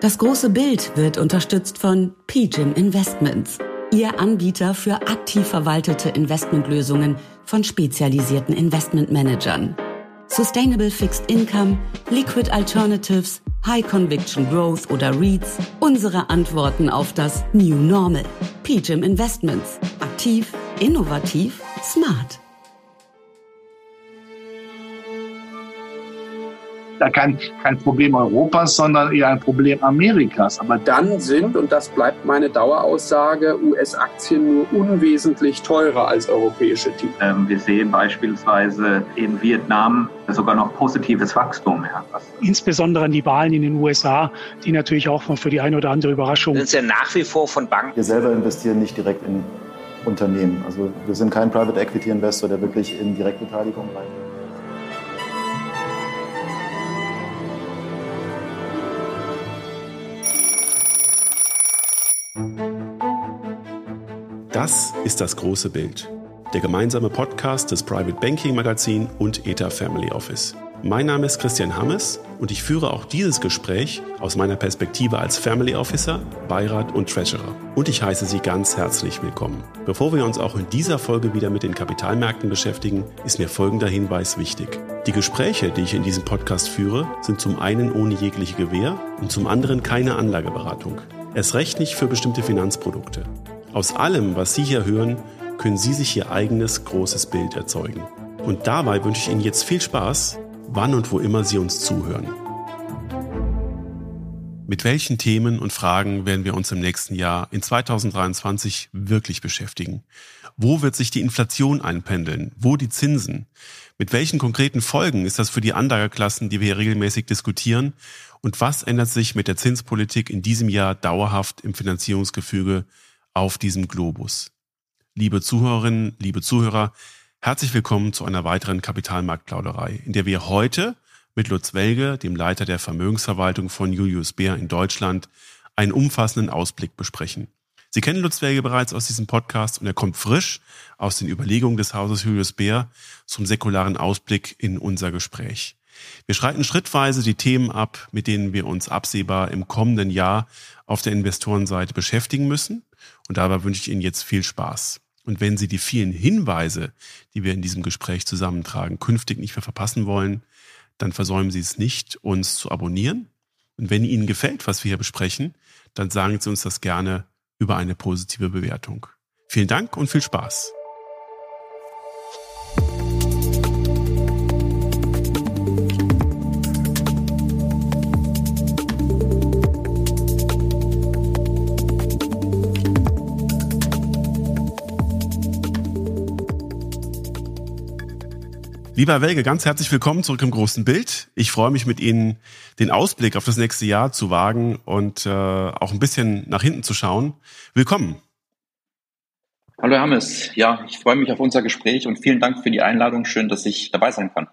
Das große Bild wird unterstützt von PGIM Investments, Ihr Anbieter für aktiv verwaltete Investmentlösungen von spezialisierten Investmentmanagern. Sustainable Fixed Income, Liquid Alternatives, High Conviction Growth oder REITs. Unsere Antworten auf das New Normal. PGIM Investments. Aktiv, innovativ, smart. Da kein, kein Problem Europas, sondern eher ein Problem Amerikas. Aber dann sind, und das bleibt meine Daueraussage, US-Aktien nur unwesentlich teurer als europäische Titel. Ähm, wir sehen beispielsweise in Vietnam sogar noch positives Wachstum. Ja. Insbesondere an die Wahlen in den USA, die natürlich auch für die eine oder andere Überraschung. Das ist ja nach wie vor von Banken. Wir selber investieren nicht direkt in Unternehmen. Also wir sind kein Private Equity Investor, der wirklich in Direktbeteiligung rein. Das ist das große Bild. Der gemeinsame Podcast des Private Banking Magazin und ETA Family Office. Mein Name ist Christian Hammes und ich führe auch dieses Gespräch aus meiner Perspektive als Family Officer, Beirat und Treasurer. Und ich heiße Sie ganz herzlich willkommen. Bevor wir uns auch in dieser Folge wieder mit den Kapitalmärkten beschäftigen, ist mir folgender Hinweis wichtig. Die Gespräche, die ich in diesem Podcast führe, sind zum einen ohne jegliche Gewähr und zum anderen keine Anlageberatung. Erst recht nicht für bestimmte Finanzprodukte. Aus allem, was Sie hier hören, können Sie sich Ihr eigenes großes Bild erzeugen. Und dabei wünsche ich Ihnen jetzt viel Spaß, wann und wo immer Sie uns zuhören. Mit welchen Themen und Fragen werden wir uns im nächsten Jahr in 2023 wirklich beschäftigen? Wo wird sich die Inflation einpendeln? Wo die Zinsen? Mit welchen konkreten Folgen ist das für die Anlageklassen, die wir hier regelmäßig diskutieren? Und was ändert sich mit der Zinspolitik in diesem Jahr dauerhaft im Finanzierungsgefüge auf diesem Globus. Liebe Zuhörerinnen, liebe Zuhörer, herzlich willkommen zu einer weiteren Kapitalmarktplauderei, in der wir heute mit Lutz Welge, dem Leiter der Vermögensverwaltung von Julius Bär in Deutschland, einen umfassenden Ausblick besprechen. Sie kennen Lutz Welge bereits aus diesem Podcast und er kommt frisch aus den Überlegungen des Hauses Julius Bär zum säkularen Ausblick in unser Gespräch. Wir schreiten schrittweise die Themen ab, mit denen wir uns absehbar im kommenden Jahr auf der Investorenseite beschäftigen müssen. Und dabei wünsche ich Ihnen jetzt viel Spaß. Und wenn Sie die vielen Hinweise, die wir in diesem Gespräch zusammentragen, künftig nicht mehr verpassen wollen, dann versäumen Sie es nicht, uns zu abonnieren. Und wenn Ihnen gefällt, was wir hier besprechen, dann sagen Sie uns das gerne über eine positive Bewertung. Vielen Dank und viel Spaß. Lieber Welge, ganz herzlich willkommen zurück im großen Bild. Ich freue mich mit Ihnen, den Ausblick auf das nächste Jahr zu wagen und äh, auch ein bisschen nach hinten zu schauen. Willkommen. Hallo Hermes, ja, ich freue mich auf unser Gespräch und vielen Dank für die Einladung. Schön, dass ich dabei sein kann.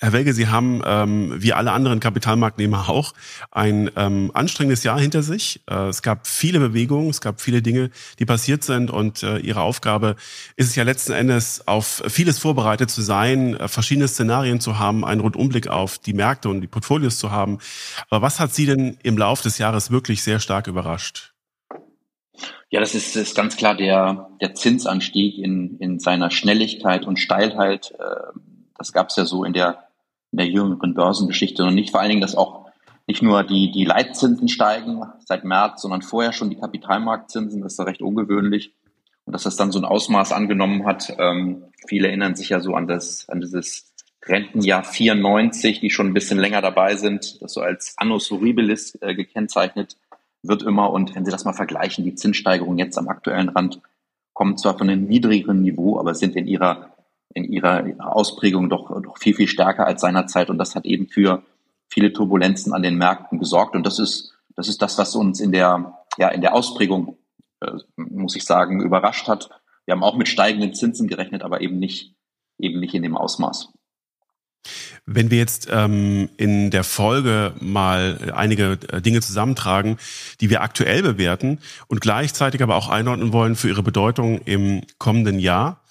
Herr Welge, Sie haben, ähm, wie alle anderen Kapitalmarktnehmer auch, ein ähm, anstrengendes Jahr hinter sich. Äh, es gab viele Bewegungen, es gab viele Dinge, die passiert sind und äh, Ihre Aufgabe ist es ja letzten Endes, auf vieles vorbereitet zu sein, äh, verschiedene Szenarien zu haben, einen Rundumblick auf die Märkte und die Portfolios zu haben. Aber was hat Sie denn im Laufe des Jahres wirklich sehr stark überrascht? Ja, das ist, ist ganz klar der, der Zinsanstieg in, in seiner Schnelligkeit und Steilheit. Äh, das gab es ja so in der in der jüngeren Börsengeschichte noch nicht. Vor allen Dingen, dass auch nicht nur die, die Leitzinsen steigen seit März, sondern vorher schon die Kapitalmarktzinsen. Das ist ja recht ungewöhnlich. Und dass das dann so ein Ausmaß angenommen hat. Ähm, viele erinnern sich ja so an das, an dieses Rentenjahr 94, die schon ein bisschen länger dabei sind, das so als Annus Horribilis äh, gekennzeichnet wird immer. Und wenn Sie das mal vergleichen, die Zinssteigerungen jetzt am aktuellen Rand kommen zwar von einem niedrigeren Niveau, aber sind in ihrer in ihrer Ausprägung doch, doch viel, viel stärker als seinerzeit. Und das hat eben für viele Turbulenzen an den Märkten gesorgt. Und das ist, das ist das, was uns in der, ja, in der Ausprägung, äh, muss ich sagen, überrascht hat. Wir haben auch mit steigenden Zinsen gerechnet, aber eben nicht, eben nicht in dem Ausmaß. Wenn wir jetzt ähm, in der Folge mal einige äh, Dinge zusammentragen, die wir aktuell bewerten und gleichzeitig aber auch einordnen wollen für ihre Bedeutung im kommenden Jahr,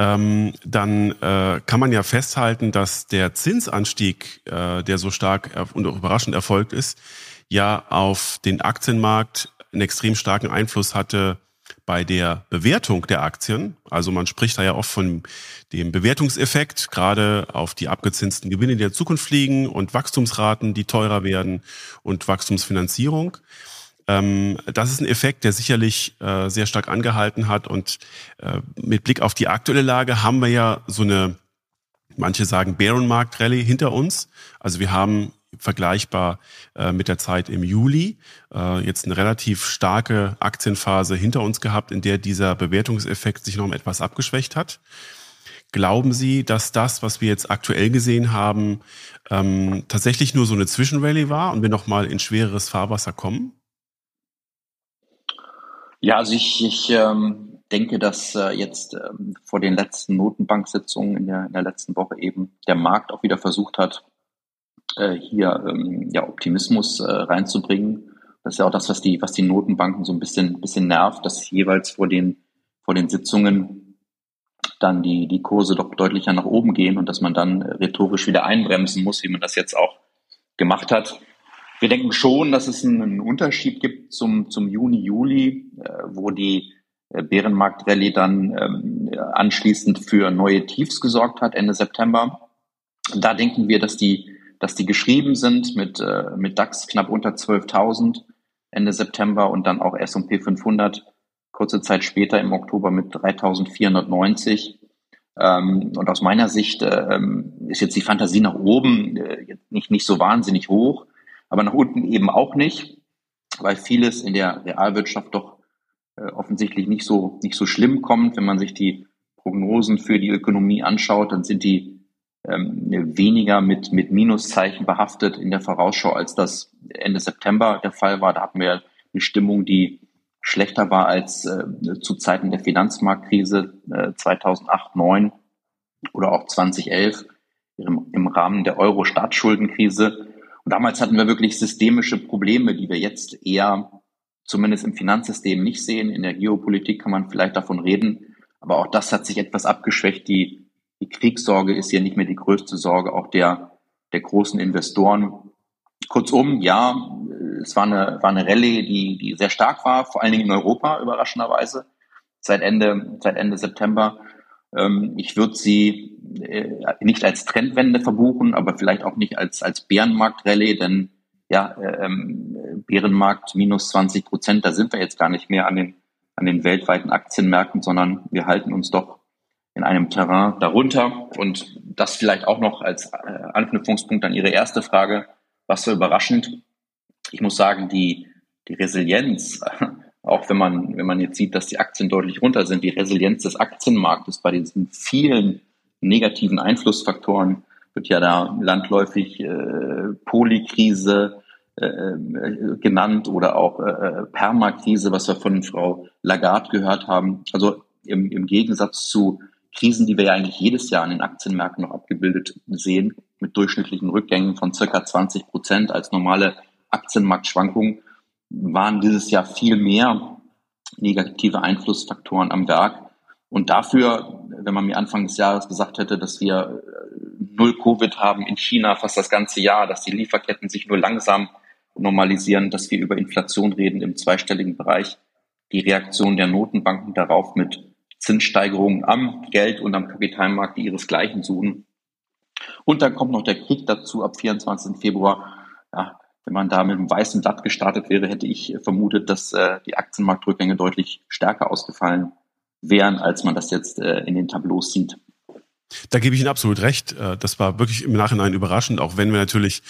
ähm, dann äh, kann man ja festhalten, dass der Zinsanstieg, äh, der so stark und auch überraschend erfolgt ist, ja auf den Aktienmarkt einen extrem starken Einfluss hatte bei der Bewertung der Aktien. Also man spricht da ja oft von dem Bewertungseffekt, gerade auf die abgezinsten Gewinne, die in der Zukunft liegen und Wachstumsraten, die teurer werden und Wachstumsfinanzierung. Ähm, das ist ein Effekt, der sicherlich äh, sehr stark angehalten hat. Und äh, mit Blick auf die aktuelle Lage haben wir ja so eine, manche sagen Bärenmarkt-Rallye hinter uns. Also wir haben vergleichbar äh, mit der Zeit im Juli äh, jetzt eine relativ starke Aktienphase hinter uns gehabt, in der dieser Bewertungseffekt sich noch etwas abgeschwächt hat. Glauben Sie, dass das, was wir jetzt aktuell gesehen haben, ähm, tatsächlich nur so eine Zwischenrallye war und wir nochmal in schwereres Fahrwasser kommen? Ja, also ich, ich ähm, denke, dass äh, jetzt ähm, vor den letzten Notenbanksitzungen in der, in der letzten Woche eben der Markt auch wieder versucht hat, äh, hier ähm, ja, Optimismus äh, reinzubringen. Das ist ja auch das, was die, was die Notenbanken so ein bisschen, bisschen nervt, dass jeweils vor den, vor den Sitzungen dann die, die Kurse doch deutlicher nach oben gehen und dass man dann rhetorisch wieder einbremsen muss, wie man das jetzt auch gemacht hat. Wir denken schon, dass es einen Unterschied gibt zum, zum Juni, Juli, äh, wo die äh, Bärenmarkt-Rallye dann ähm, anschließend für neue Tiefs gesorgt hat, Ende September. Da denken wir, dass die dass die geschrieben sind mit, äh, mit DAX knapp unter 12.000 Ende September und dann auch S&P 500 kurze Zeit später im Oktober mit 3.490. Ähm, und aus meiner Sicht äh, ist jetzt die Fantasie nach oben nicht, nicht so wahnsinnig hoch, aber nach unten eben auch nicht, weil vieles in der Realwirtschaft doch äh, offensichtlich nicht so, nicht so schlimm kommt. Wenn man sich die Prognosen für die Ökonomie anschaut, dann sind die ähm, weniger mit, mit Minuszeichen behaftet in der Vorausschau, als das Ende September der Fall war. Da hatten wir eine Stimmung, die schlechter war als äh, zu Zeiten der Finanzmarktkrise äh, 2008, 2009 oder auch 2011 im, im Rahmen der Euro-Staatsschuldenkrise. Und damals hatten wir wirklich systemische Probleme, die wir jetzt eher zumindest im Finanzsystem nicht sehen. In der Geopolitik kann man vielleicht davon reden. Aber auch das hat sich etwas abgeschwächt. Die die Kriegssorge ist hier nicht mehr die größte Sorge auch der, der großen Investoren. Kurzum, ja, es war eine, war eine Rallye, die, die sehr stark war, vor allen Dingen in Europa, überraschenderweise, seit Ende, seit Ende September. Ähm, ich würde sie nicht als Trendwende verbuchen, aber vielleicht auch nicht als, als Bärenmarkt-Rallye, denn ja, ähm, Bärenmarkt minus 20 Prozent, da sind wir jetzt gar nicht mehr an den, an den weltweiten Aktienmärkten, sondern wir halten uns doch in einem Terrain darunter. Und das vielleicht auch noch als äh, Anknüpfungspunkt an Ihre erste Frage, was so überraschend. Ich muss sagen, die, die Resilienz, auch wenn man, wenn man jetzt sieht, dass die Aktien deutlich runter sind, die Resilienz des Aktienmarktes bei diesen vielen negativen Einflussfaktoren wird ja da landläufig äh, Polykrise äh, äh genannt oder auch äh, äh, Permakrise, was wir von Frau Lagarde gehört haben. Also im, im Gegensatz zu Krisen, die wir ja eigentlich jedes Jahr an den Aktienmärkten noch abgebildet sehen, mit durchschnittlichen Rückgängen von circa 20 Prozent als normale Aktienmarktschwankungen, waren dieses Jahr viel mehr negative Einflussfaktoren am Werk. Und dafür, wenn man mir Anfang des Jahres gesagt hätte, dass wir äh, null Covid haben in China fast das ganze Jahr, dass die Lieferketten sich nur langsam normalisieren, dass wir über Inflation reden im zweistelligen Bereich, die Reaktion der Notenbanken darauf mit Zinssteigerungen am Geld und am Kapitalmarkt, die ihresgleichen suchen. Und dann kommt noch der Krieg dazu ab 24. Februar. Ja, wenn man da mit einem weißen Blatt gestartet wäre, hätte ich vermutet, dass äh, die Aktienmarktrückgänge deutlich stärker ausgefallen wären, als man das jetzt äh, in den Tableaus sieht. Da gebe ich Ihnen absolut recht. Äh, das war wirklich im Nachhinein überraschend, auch wenn wir natürlich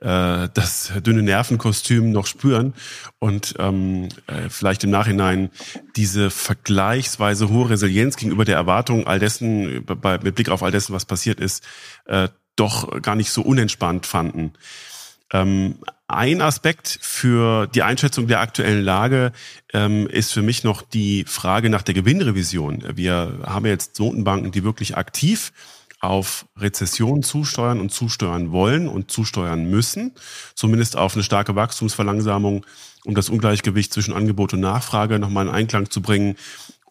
äh, das dünne Nervenkostüm noch spüren und ähm, äh, vielleicht im Nachhinein diese vergleichsweise hohe Resilienz gegenüber der Erwartung all dessen, mit Blick auf all dessen, was passiert ist, doch gar nicht so unentspannt fanden. Ähm, ein Aspekt für die Einschätzung der aktuellen Lage ähm, ist für mich noch die Frage nach der Gewinnrevision. Wir haben jetzt Notenbanken, die wirklich aktiv auf Rezession zusteuern und zusteuern wollen und zusteuern müssen, zumindest auf eine starke Wachstumsverlangsamung, um das Ungleichgewicht zwischen Angebot und Nachfrage nochmal in Einklang zu bringen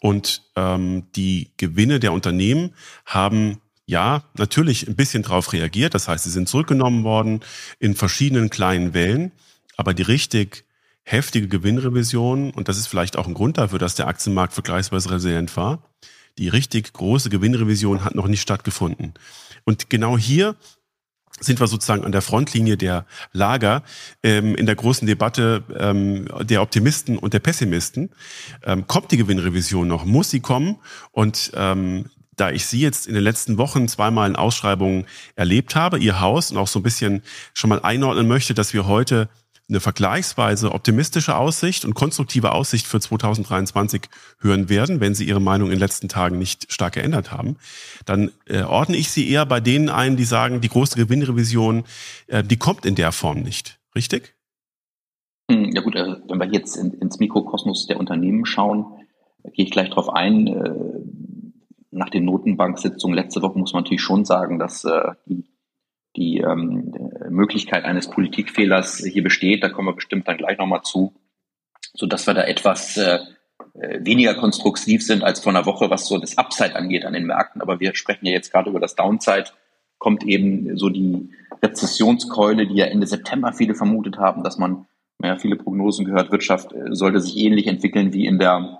Und ähm, die Gewinne der Unternehmen haben ja natürlich ein bisschen darauf reagiert. Das heißt, sie sind zurückgenommen worden in verschiedenen kleinen Wellen. Aber die richtig heftige Gewinnrevision, und das ist vielleicht auch ein Grund dafür, dass der Aktienmarkt vergleichsweise resilient war, die richtig große Gewinnrevision hat noch nicht stattgefunden. Und genau hier sind wir sozusagen an der Frontlinie der Lager ähm, in der großen Debatte ähm, der Optimisten und der Pessimisten. Ähm, kommt die Gewinnrevision noch? Muss sie kommen? Und ähm, da ich Sie jetzt in den letzten Wochen zweimal in Ausschreibungen erlebt habe, Ihr Haus und auch so ein bisschen schon mal einordnen möchte, dass wir heute eine vergleichsweise optimistische Aussicht und konstruktive Aussicht für 2023 hören werden, wenn Sie Ihre Meinung in den letzten Tagen nicht stark geändert haben, dann äh, ordne ich Sie eher bei denen ein, die sagen, die große Gewinnrevision, äh, die kommt in der Form nicht. Richtig? Hm, ja gut, äh, wenn wir jetzt in, ins Mikrokosmos der Unternehmen schauen, gehe ich gleich darauf ein. Äh, nach den Notenbanksitzungen letzte Woche muss man natürlich schon sagen, dass äh, die die ähm, Möglichkeit eines Politikfehlers hier besteht. Da kommen wir bestimmt dann gleich nochmal zu, so dass wir da etwas äh, weniger konstruktiv sind als vor einer Woche, was so das Upside angeht an den Märkten. Aber wir sprechen ja jetzt gerade über das Downside. Kommt eben so die Rezessionskeule, die ja Ende September viele vermutet haben, dass man, ja, viele Prognosen gehört, Wirtschaft äh, sollte sich ähnlich entwickeln wie in der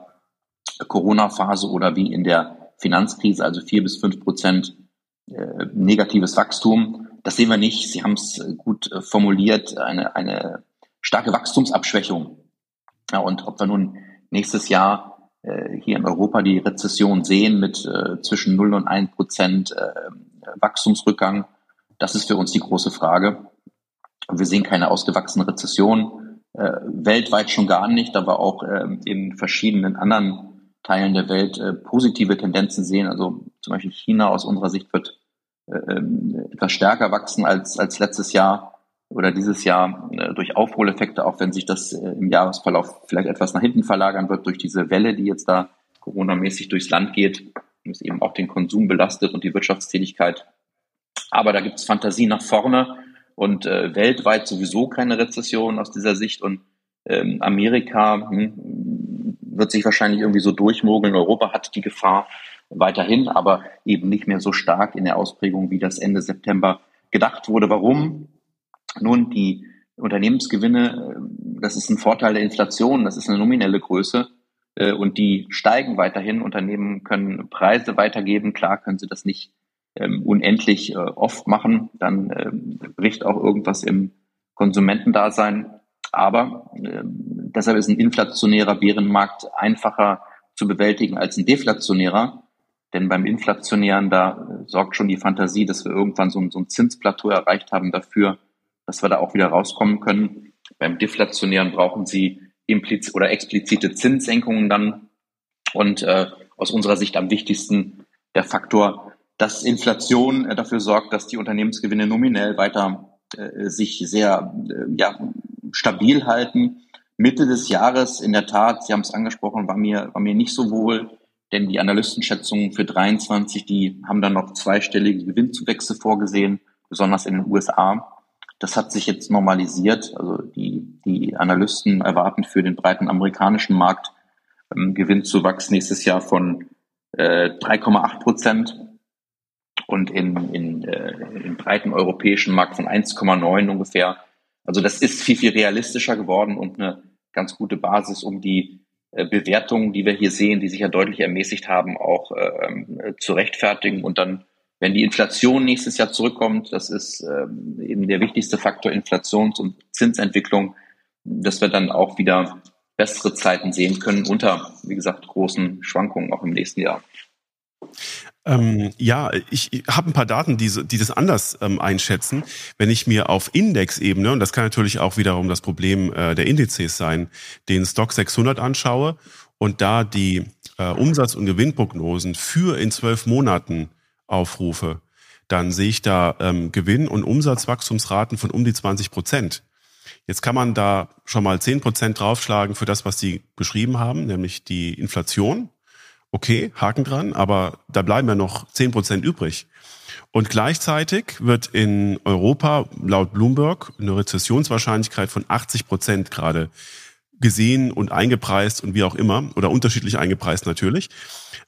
Corona-Phase oder wie in der Finanzkrise, also vier bis fünf Prozent äh, negatives Wachstum. Das sehen wir nicht. Sie haben es äh, gut äh, formuliert, eine, eine starke Wachstumsabschwächung. Ja, und ob wir nun nächstes Jahr äh, hier in Europa die Rezession sehen mit äh, zwischen 0 und 1 Prozent äh, Wachstumsrückgang, das ist für uns die große Frage. Wir sehen keine ausgewachsene Rezession, weltweit schon gar nicht, aber auch äh, in verschiedenen anderen Teilen der Welt äh, positive Tendenzen sehen. Also zum Beispiel China aus unserer Sicht wird ähm, etwas stärker wachsen als, als letztes Jahr oder dieses Jahr äh, durch Aufholeffekte, auch wenn sich das äh, im Jahresverlauf vielleicht etwas nach hinten verlagern wird durch diese Welle, die jetzt da Corona-mäßig durchs Land geht und es eben auch den Konsum belastet und die Wirtschaftstätigkeit. Aber da gibt es Fantasie nach vorne und äh, weltweit sowieso keine Rezession aus dieser Sicht und ähm, Amerika hm, wird sich wahrscheinlich irgendwie so durchmogeln. Europa hat die Gefahr, weiterhin, aber eben nicht mehr so stark in der Ausprägung, wie das Ende September gedacht wurde. Warum? Nun, die Unternehmensgewinne, äh, das ist ein Vorteil der Inflation, das ist eine nominelle Größe äh, und die steigen weiterhin. Unternehmen können Preise weitergeben. Klar können sie das nicht ähm, unendlich äh, oft machen. Dann ähm, bricht auch irgendwas im Konsumentendasein. Aber ähm, deshalb ist ein inflationärer Bärenmarkt einfacher zu bewältigen als ein deflationärer. Denn beim Inflationären, da sorgt schon die Fantasie, dass wir irgendwann so ein, so ein Zinsplateau erreicht haben dafür, dass wir da auch wieder rauskommen können. Beim Deflationären brauchen sie impliz oder explizite Zinssenkungen dann. Und äh, aus unserer Sicht am wichtigsten der Faktor, dass Inflation äh, dafür sorgt, dass die Unternehmensgewinne nominell weiter äh, sich sehr äh, ja, stabil halten. Mitte des Jahres, in der Tat, Sie haben es angesprochen, war mir, war mir nicht so wohl denn die Analystenschätzungen für 23, die haben dann noch zweistellige Gewinnzuwächse vorgesehen, besonders in den USA. Das hat sich jetzt normalisiert. Also die, die Analysten erwarten für den breiten amerikanischen Markt ähm, Gewinnzuwachs nächstes Jahr von äh, 3,8 Prozent und in, in, äh, im breiten europäischen Markt von 1,9 ungefähr. Also das ist viel, viel realistischer geworden und eine ganz gute Basis, um die äh, Bewertungen, die wir hier sehen, die sich ja deutlich ermäßigt haben, auch äh, zu rechtfertigen. Und dann, wenn die Inflation nächstes Jahr zurückkommt, das ist ähm, eben der wichtigste Faktor Inflations- und Zinsentwicklung, dass wir dann auch wieder bessere Zeiten sehen können unter, wie gesagt, großen Schwankungen auch im nächsten Jahr. Ähm, ja, ich, ich habe ein paar Daten, die, die das anders ähm, einschätzen. Wenn ich mir auf Indexebene, und das kann natürlich auch wiederum das Problem äh, der Indizes sein, den Stock 600 anschaue und da die äh, Umsatz- und Gewinnprognosen für in zwölf Monaten aufrufe, dann sehe ich da ähm, Gewinn- und Umsatzwachstumsraten von um die 20 Prozent. Jetzt kann man da schon mal 10 Prozent draufschlagen für das, was Sie beschrieben haben, nämlich die Inflation okay, Haken dran, aber da bleiben ja noch zehn Prozent übrig. Und gleichzeitig wird in Europa laut Bloomberg eine Rezessionswahrscheinlichkeit von 80 Prozent gerade gesehen und eingepreist und wie auch immer oder unterschiedlich eingepreist natürlich.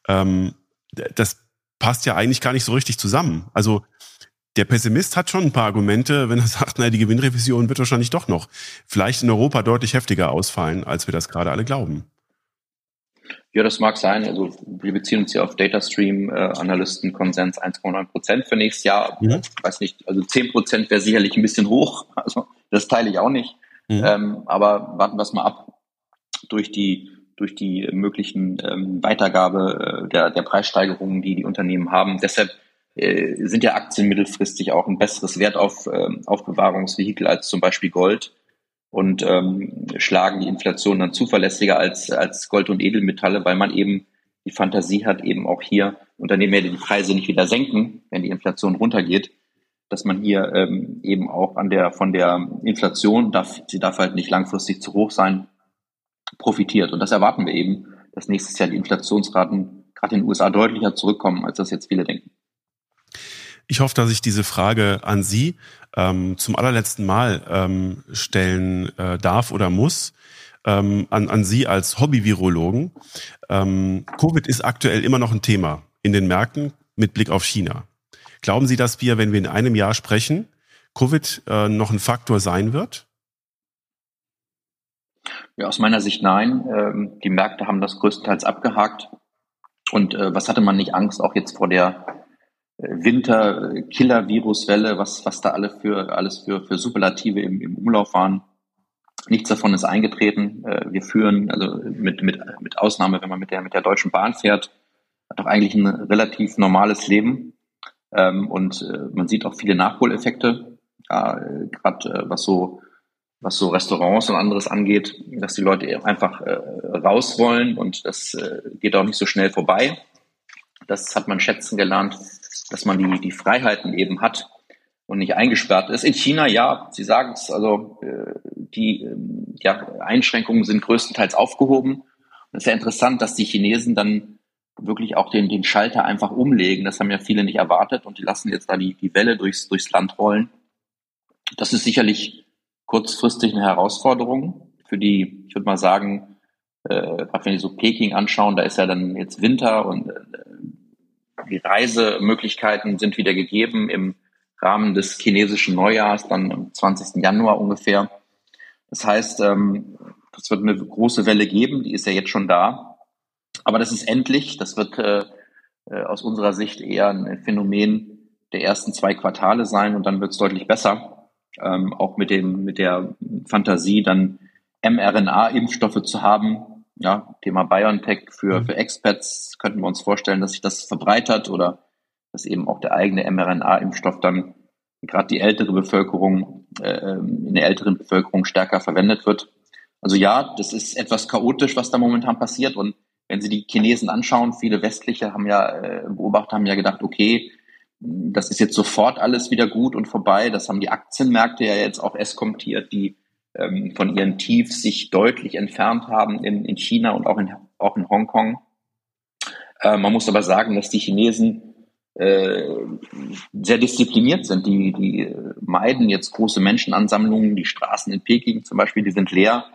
Ähm, das passt ja eigentlich gar nicht so richtig zusammen. Also der Pessimist hat schon ein paar Argumente, wenn er sagt, naja, die Gewinnrevision wird wahrscheinlich doch noch vielleicht in Europa deutlich heftiger ausfallen, als wir das gerade alle glauben. Ja, das mag sein. Also wir beziehen uns ja auf Datastream, äh, Analysten Konsens 1,9 Prozent für nächstes Jahr. Mhm. Ich weiß nicht, also 10 Prozent wäre sicherlich ein bisschen hoch. Also das teile ich auch nicht. Mhm. Ähm, aber warten wir es mal ab. Durch die durch die möglichen ähm, Weitergabe äh, der, der Preissteigerungen, die die Unternehmen haben. Deshalb äh, sind ja Aktien mittelfristig auch ein besseres Wertauf, äh, Aufbewahrungsvehikel als zum Beispiel Gold und ähm, schlagen die Inflation dann zuverlässiger als, als Gold und Edelmetalle, weil man eben die Fantasie hat, eben auch hier Unternehmen werden die Preise nicht wieder senken, wenn die Inflation runtergeht, dass man hier ähm, eben auch an der von der Inflation darf, sie darf halt nicht langfristig zu hoch sein, profitiert. Und das erwarten wir eben, dass nächstes Jahr die Inflationsraten gerade in den USA deutlicher zurückkommen, als das jetzt viele denken. Ich hoffe, dass ich diese Frage an Sie ähm, zum allerletzten Mal ähm, stellen äh, darf oder muss. Ähm, an, an Sie als Hobby-Virologen. Ähm, Covid ist aktuell immer noch ein Thema in den Märkten mit Blick auf China. Glauben Sie, dass wir, wenn wir in einem Jahr sprechen, Covid äh, noch ein Faktor sein wird? Ja, aus meiner Sicht nein. Ähm, die Märkte haben das größtenteils abgehakt. Und äh, was hatte man nicht Angst, auch jetzt vor der Winter-Killer-Viruswelle, was, was da alle für, alles für, für Superlative im, im Umlauf waren. Nichts davon ist eingetreten. Äh, wir führen, also mit, mit, mit Ausnahme, wenn man mit der, mit der Deutschen Bahn fährt, hat doch eigentlich ein relativ normales Leben. Ähm, und äh, man sieht auch viele Nachholeffekte, gerade äh, was so was so Restaurants und anderes angeht, dass die Leute einfach raus wollen und das geht auch nicht so schnell vorbei. Das hat man schätzen gelernt dass man die, die Freiheiten eben hat und nicht eingesperrt ist. In China, ja, Sie sagen es, also äh, die äh, ja, Einschränkungen sind größtenteils aufgehoben. Und es ist ja interessant, dass die Chinesen dann wirklich auch den, den Schalter einfach umlegen. Das haben ja viele nicht erwartet und die lassen jetzt da die, die Welle durchs, durchs Land rollen. Das ist sicherlich kurzfristig eine Herausforderung für die, ich würde mal sagen, äh, gerade wenn die so Peking anschauen, da ist ja dann jetzt Winter und äh, die Reisemöglichkeiten sind wieder gegeben im Rahmen des chinesischen Neujahrs, dann am 20. Januar ungefähr. Das heißt, ähm, wird eine große Welle geben, die ist ja jetzt schon da. Aber das ist endlich, das wird äh, äh aus unserer Sicht eher ein Phänomen der ersten zwei Quartale sein und dann wird es deutlich besser. Ähm, auch mit dem, mit der Fantasie, dann mRNA-Impfstoffe zu haben, ja, Thema BioNTech für, mhm. für Expats könnten wir uns vorstellen, dass sich das verbreitert oder dass eben auch der eigene mRNA-Impfstoff dann gerade die ältere Bevölkerung, äh, in der älteren Bevölkerung stärker verwendet wird. Also ja, das ist etwas chaotisch, was da momentan passiert. Und wenn Sie die Chinesen anschauen, viele westliche haben ja, äh, Beobachter haben ja gedacht, okay, das ist jetzt sofort alles wieder gut und vorbei. Das haben die Aktienmärkte ja jetzt auch eskontiert, die ähm, von ihren Tiefs sich deutlich entfernt haben in, in China und auch in, auch in Hongkong. Äh, man muss aber sagen, dass die Chinesen äh, sehr diszipliniert sind. Die, die meiden jetzt große Menschenansammlungen. Die Straßen in Peking zum Beispiel, die sind leer,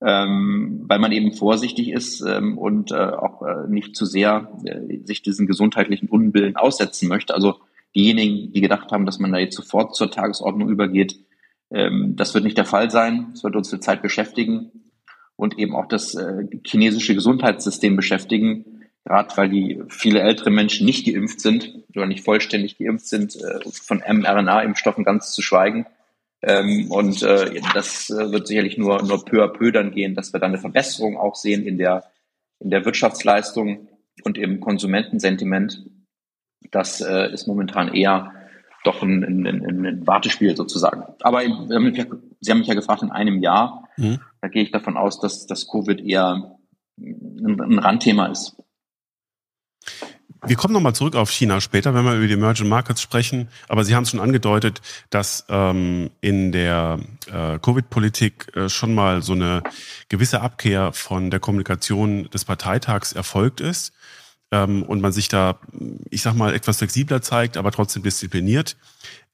ähm, weil man eben vorsichtig ist ähm, und äh, auch äh, nicht zu sehr äh, sich diesen gesundheitlichen Unbillen aussetzen möchte. Also diejenigen, die gedacht haben, dass man da jetzt sofort zur Tagesordnung übergeht, ähm, das wird nicht der Fall sein. Es wird uns für Zeit beschäftigen und eben auch das äh, chinesische Gesundheitssystem beschäftigen, gerade weil die viele ältere Menschen nicht geimpft sind oder nicht vollständig geimpft sind, äh, von mRNA-Impfstoffen ganz zu schweigen. Ähm, und äh, das wird sicherlich nur, nur peu à peu dann gehen, dass wir dann eine Verbesserung auch sehen in der, in der Wirtschaftsleistung und im Konsumentensentiment. Das ist momentan eher doch ein, ein, ein, Wartespiel sozusagen. Aber Sie haben mich ja gefragt, in einem Jahr, mhm. da gehe ich davon aus, dass das Covid eher ein, ein Randthema ist. Wir kommen nochmal zurück auf China später, wenn wir über die Emerging Markets sprechen. Aber Sie haben es schon angedeutet, dass ähm, in der äh, Covid-Politik äh, schon mal so eine gewisse Abkehr von der Kommunikation des Parteitags erfolgt ist. Ähm, und man sich da, ich sag mal, etwas flexibler zeigt, aber trotzdem diszipliniert.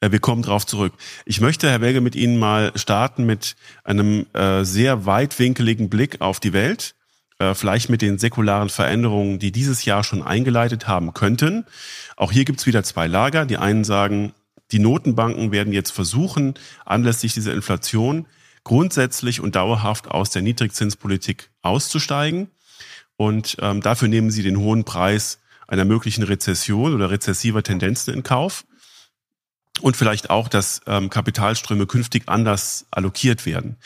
Äh, wir kommen drauf zurück. Ich möchte, Herr Welge, mit Ihnen mal starten mit einem äh, sehr weitwinkeligen Blick auf die Welt, äh, vielleicht mit den säkularen Veränderungen, die dieses Jahr schon eingeleitet haben könnten. Auch hier gibt's wieder zwei Lager. Die einen sagen, die Notenbanken werden jetzt versuchen, anlässlich dieser Inflation grundsätzlich und dauerhaft aus der Niedrigzinspolitik auszusteigen. Und ähm, dafür nehmen sie den hohen Preis einer möglichen Rezession oder rezessiver Tendenzen in Kauf. Und vielleicht auch, dass ähm, Kapitalströme künftig anders allokiert werden.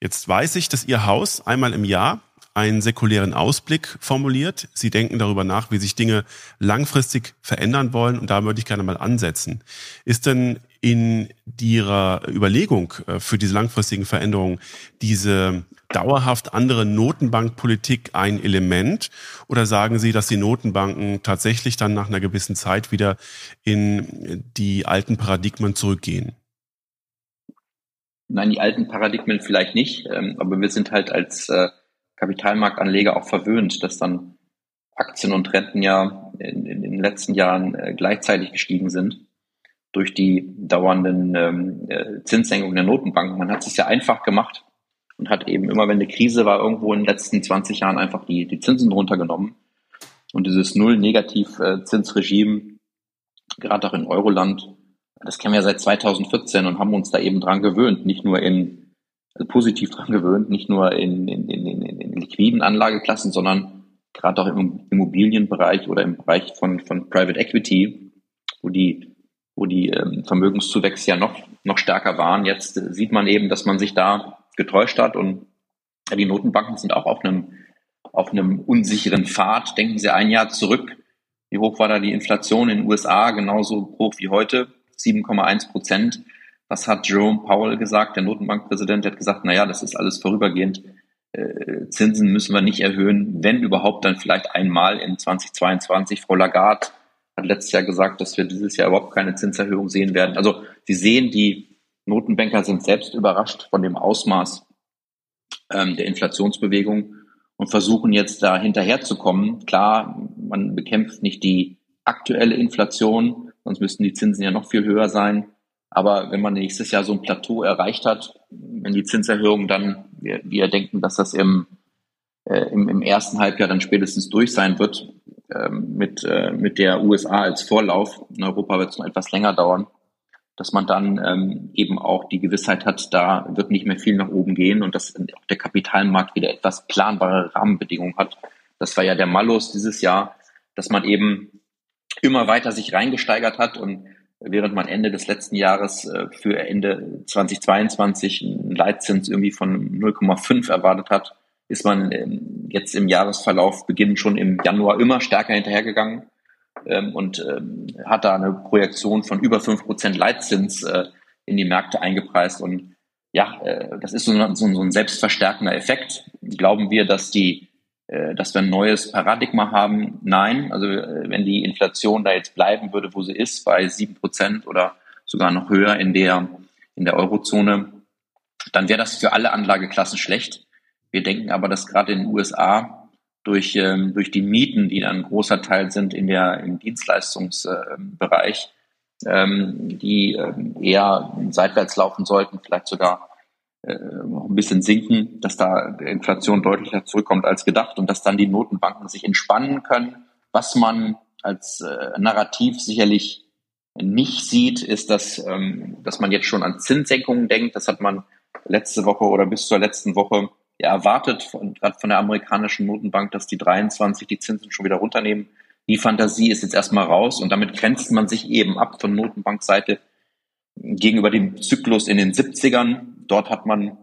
Jetzt weiß ich, dass Ihr Haus einmal im Jahr einen säkulären Ausblick formuliert. Sie denken darüber nach, wie sich Dinge langfristig verändern wollen. Und da würde ich gerne mal ansetzen. Ist denn in Ihrer Überlegung äh, für diese langfristigen Veränderungen diese dauerhaft andere Notenbankpolitik ein Element? Oder sagen Sie, dass die Notenbanken tatsächlich dann nach einer gewissen Zeit wieder in die alten Paradigmen zurückgehen? Nein, die alten Paradigmen vielleicht nicht, ähm, aber wir sind halt als äh, Kapitalmarktanleger auch verwöhnt, dass dann Aktien und Renten ja in, in den letzten Jahren äh, gleichzeitig gestiegen sind durch die dauernden ähm, äh, Zinssenkungen der Notenbanken. Man hat es ja einfach gemacht und hat eben immer, wenn eine Krise war, irgendwo in den letzten 20 Jahren einfach die, die Zinsen runtergenommen. Und dieses Null-Negativ-Zinsregime, gerade auch in Euroland, das kennen wir seit 2014 und haben uns da eben dran gewöhnt, nicht nur in, positiv dran gewöhnt, nicht nur in, in, in, in, in liquiden Anlageklassen, sondern gerade auch im Immobilienbereich oder im Bereich von, von Private Equity, wo die, wo die ähm, Vermögenszuwächse ja noch, noch stärker waren. Jetzt äh, sieht man eben, dass man sich da getäuscht hat und die Notenbanken sind auch auf einem, auf einem unsicheren Pfad. Denken Sie ein Jahr zurück. Wie hoch war da die Inflation in den USA? Genauso hoch wie heute. 7,1 Prozent. Was hat Jerome Powell gesagt? Der Notenbankpräsident hat gesagt, na ja, das ist alles vorübergehend. Äh, Zinsen müssen wir nicht erhöhen, wenn überhaupt dann vielleicht einmal in 2022. Frau Lagarde hat letztes Jahr gesagt, dass wir dieses Jahr überhaupt keine Zinserhöhung sehen werden. Also Sie sehen, die Notenbanker sind selbst überrascht von dem Ausmaß ähm, der Inflationsbewegung und versuchen jetzt da hinterherzukommen. Klar, man bekämpft nicht die aktuelle Inflation, sonst müssten die Zinsen ja noch viel höher sein. Aber wenn man nächstes Jahr so ein Plateau erreicht hat, wenn die Zinserhöhungen dann, wir, wir denken, dass das im, äh, im, im ersten Halbjahr dann spätestens durch sein wird, ähm, mit, äh, mit der USA als Vorlauf. In Europa wird es noch etwas länger dauern, dass man dann ähm, eben auch die Gewissheit hat, da wird nicht mehr viel nach oben gehen und dass auch der Kapitalmarkt wieder etwas planbare Rahmenbedingungen hat. Das war ja der Malus dieses Jahr, dass man eben immer weiter sich reingesteigert hat und während man Ende des letzten Jahres äh, für Ende 2022 einen Leitzins irgendwie von 0,5 erwartet hat, ist man ähm, jetzt im Jahresverlauf Beginn schon im Januar immer stärker hinterhergegangen ähm, und ähm, hat da eine Projektion von über 5% Leitzins äh, in die Märkte eingepreist. Und ja, äh, das ist so ein, so ein selbstverstärkender Effekt. Glauben wir, dass die dass wir ein neues Paradigma haben. Nein, also äh, wenn die Inflation da jetzt bleiben würde, wo sie ist, bei sieben Prozent oder sogar noch höher in der, in der Eurozone, dann wäre das für alle Anlageklassen schlecht. Wir denken aber, dass gerade in den USA durch, ähm, durch die Mieten, die dann ein großer Teil sind in der, im Dienstleistungsbereich, ähm, die ähm, eher seitwärts laufen sollten, vielleicht sogar äh, ein bisschen sinken, dass da Inflation deutlicher zurückkommt als gedacht und dass dann die Notenbanken sich entspannen können. Was man als äh, Narrativ sicherlich nicht sieht, ist, dass, ähm, dass man jetzt schon an Zinssenkungen denkt. Das hat man letzte Woche oder bis zur letzten Woche ja, erwartet, gerade von der amerikanischen Notenbank, dass die 23 die Zinsen schon wieder runternehmen. Die Fantasie ist jetzt erstmal raus und damit grenzt man sich eben ab von Notenbankseite gegenüber dem Zyklus in den 70ern. Dort hat man,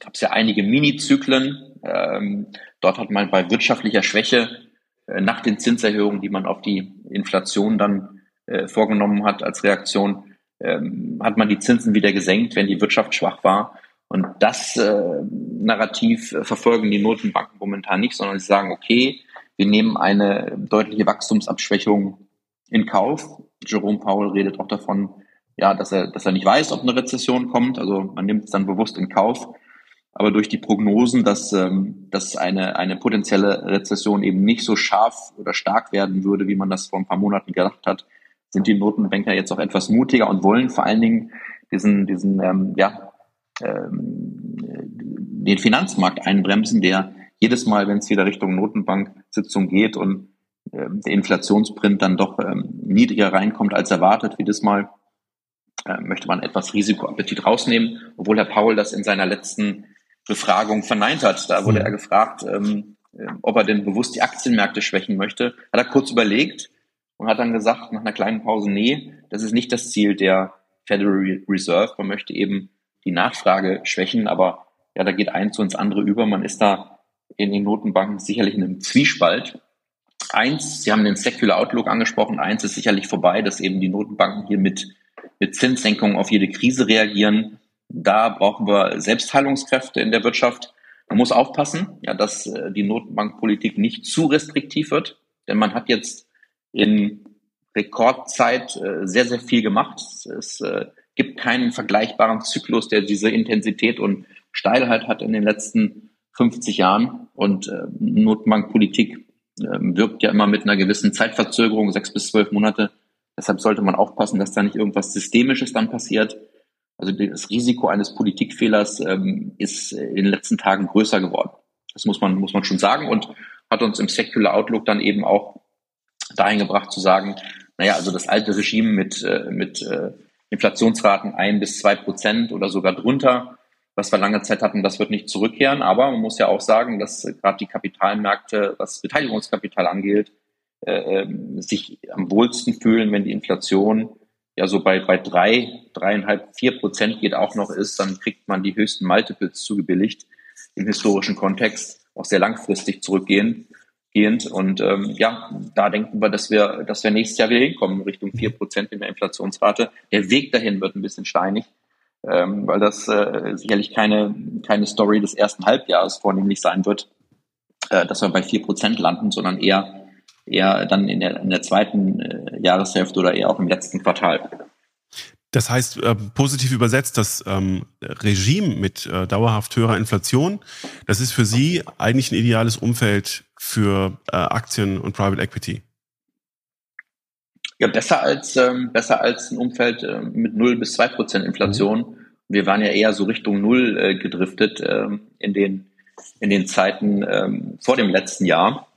gab es ja einige Mini-Zyklen. Ähm, dort hat man bei wirtschaftlicher Schwäche äh, nach den Zinserhöhungen, die man auf die Inflation dann äh, vorgenommen hat als Reaktion, ähm, hat man die Zinsen wieder gesenkt, wenn die Wirtschaft schwach war. Und das äh, Narrativ äh, verfolgen die Notenbanken momentan nicht, sondern sie sagen, okay, wir nehmen eine deutliche Wachstumsabschwächung in Kauf. Jerome Powell redet auch davon, ja, dass er, dass er nicht weiß, ob eine Rezession kommt. Also man nimmt es dann bewusst in Kauf. Aber durch die Prognosen, dass, ähm, dass eine, eine potenzielle Rezession eben nicht so scharf oder stark werden würde, wie man das vor ein paar Monaten gedacht hat, sind die Notenbanker jetzt auch etwas mutiger und wollen vor allen Dingen diesen, diesen ähm, ja, ähm, den Finanzmarkt einbremsen, der jedes Mal, wenn es wieder Richtung Notenbank-Sitzung geht und ähm, der Inflationsprint dann doch ähm, niedriger reinkommt als erwartet, wie das mal, äh, möchte man etwas Risikoappetit rausnehmen, obwohl Herr Paul das in seiner letzten Befragung verneint hat. Da wurde mhm. er gefragt, ähm, äh, ob er denn bewusst die Aktienmärkte schwächen möchte. Hat er kurz überlegt und hat dann gesagt, nach einer kleinen Pause, nee, das ist nicht das Ziel der Federal Reserve. Man möchte eben die Nachfrage schwächen, aber ja, da geht eins zu ins andere über. Man ist da in den Notenbanken sicherlich in einem Zwiespalt. Eins, Sie haben den Secular Outlook angesprochen, eins ist sicherlich vorbei, dass eben die Notenbanken hier mit, mit Zinssenkungen auf jede Krise reagieren. Da brauchen wir Selbstheilungskräfte in der Wirtschaft. Man muss aufpassen, ja, dass äh, die Notenbankpolitik nicht zu restriktiv wird, denn man hat jetzt in Rekordzeit äh, sehr, sehr viel gemacht. Es äh, gibt keinen vergleichbaren Zyklus, der diese Intensität und Steilheit hat in den letzten 50 Jahren. Und Notenbankpolitik ähm, wirkt ja immer mit einer gewissen Zeitverzögerung, sechs bis zwölf Monate. Deshalb sollte man aufpassen, dass da nicht irgendwas Systemisches dann passiert. Also das Risiko eines Politikfehlers ähm, ist in den letzten Tagen größer geworden. Das muss man, muss man schon sagen und hat uns im Secular Outlook dann eben auch dahin gebracht zu sagen, naja, also das alte Regime mit, äh, mit äh, Inflationsraten ein bis zwei Prozent oder sogar drunter, was wir lange Zeit hatten, das wird nicht zurückkehren. Aber man muss ja auch sagen, dass äh, gerade die Kapitalmärkte, was Beteiligungskapital angeht, äh, ähm, sich am wohlsten fühlen, wenn die Inflation ja so bei, bei drei, dreieinhalb, vier Prozent geht auch noch ist, dann kriegt man die höchsten Multiples zugebilligt im historischen Kontext, auch sehr langfristig zurückgehen gehend. Und ähm, ja, da denken wir, dass wir, dass wir nächstes Jahr wieder hinkommen, Richtung vier Prozent in der Inflationsrate. Der Weg dahin wird ein bisschen steinig, ähm, weil das äh, sicherlich keine, keine Story des ersten Halbjahres vornehmlich sein wird, äh, dass wir bei vier Prozent landen, sondern eher eher dann in der, in der zweiten äh, Jahreshälfte oder eher auch im letzten Quartal. Das heißt, äh, positiv übersetzt, das ähm, Regime mit äh, dauerhaft höherer Inflation, das ist für Sie eigentlich ein ideales Umfeld für äh, Aktien und Private Equity. Ja, besser als, ähm, besser als ein Umfeld äh, mit 0 bis 2 Prozent Inflation. Mhm. Wir waren ja eher so Richtung Null äh, gedriftet ähm, in, den, in den Zeiten ähm, vor dem letzten Jahr,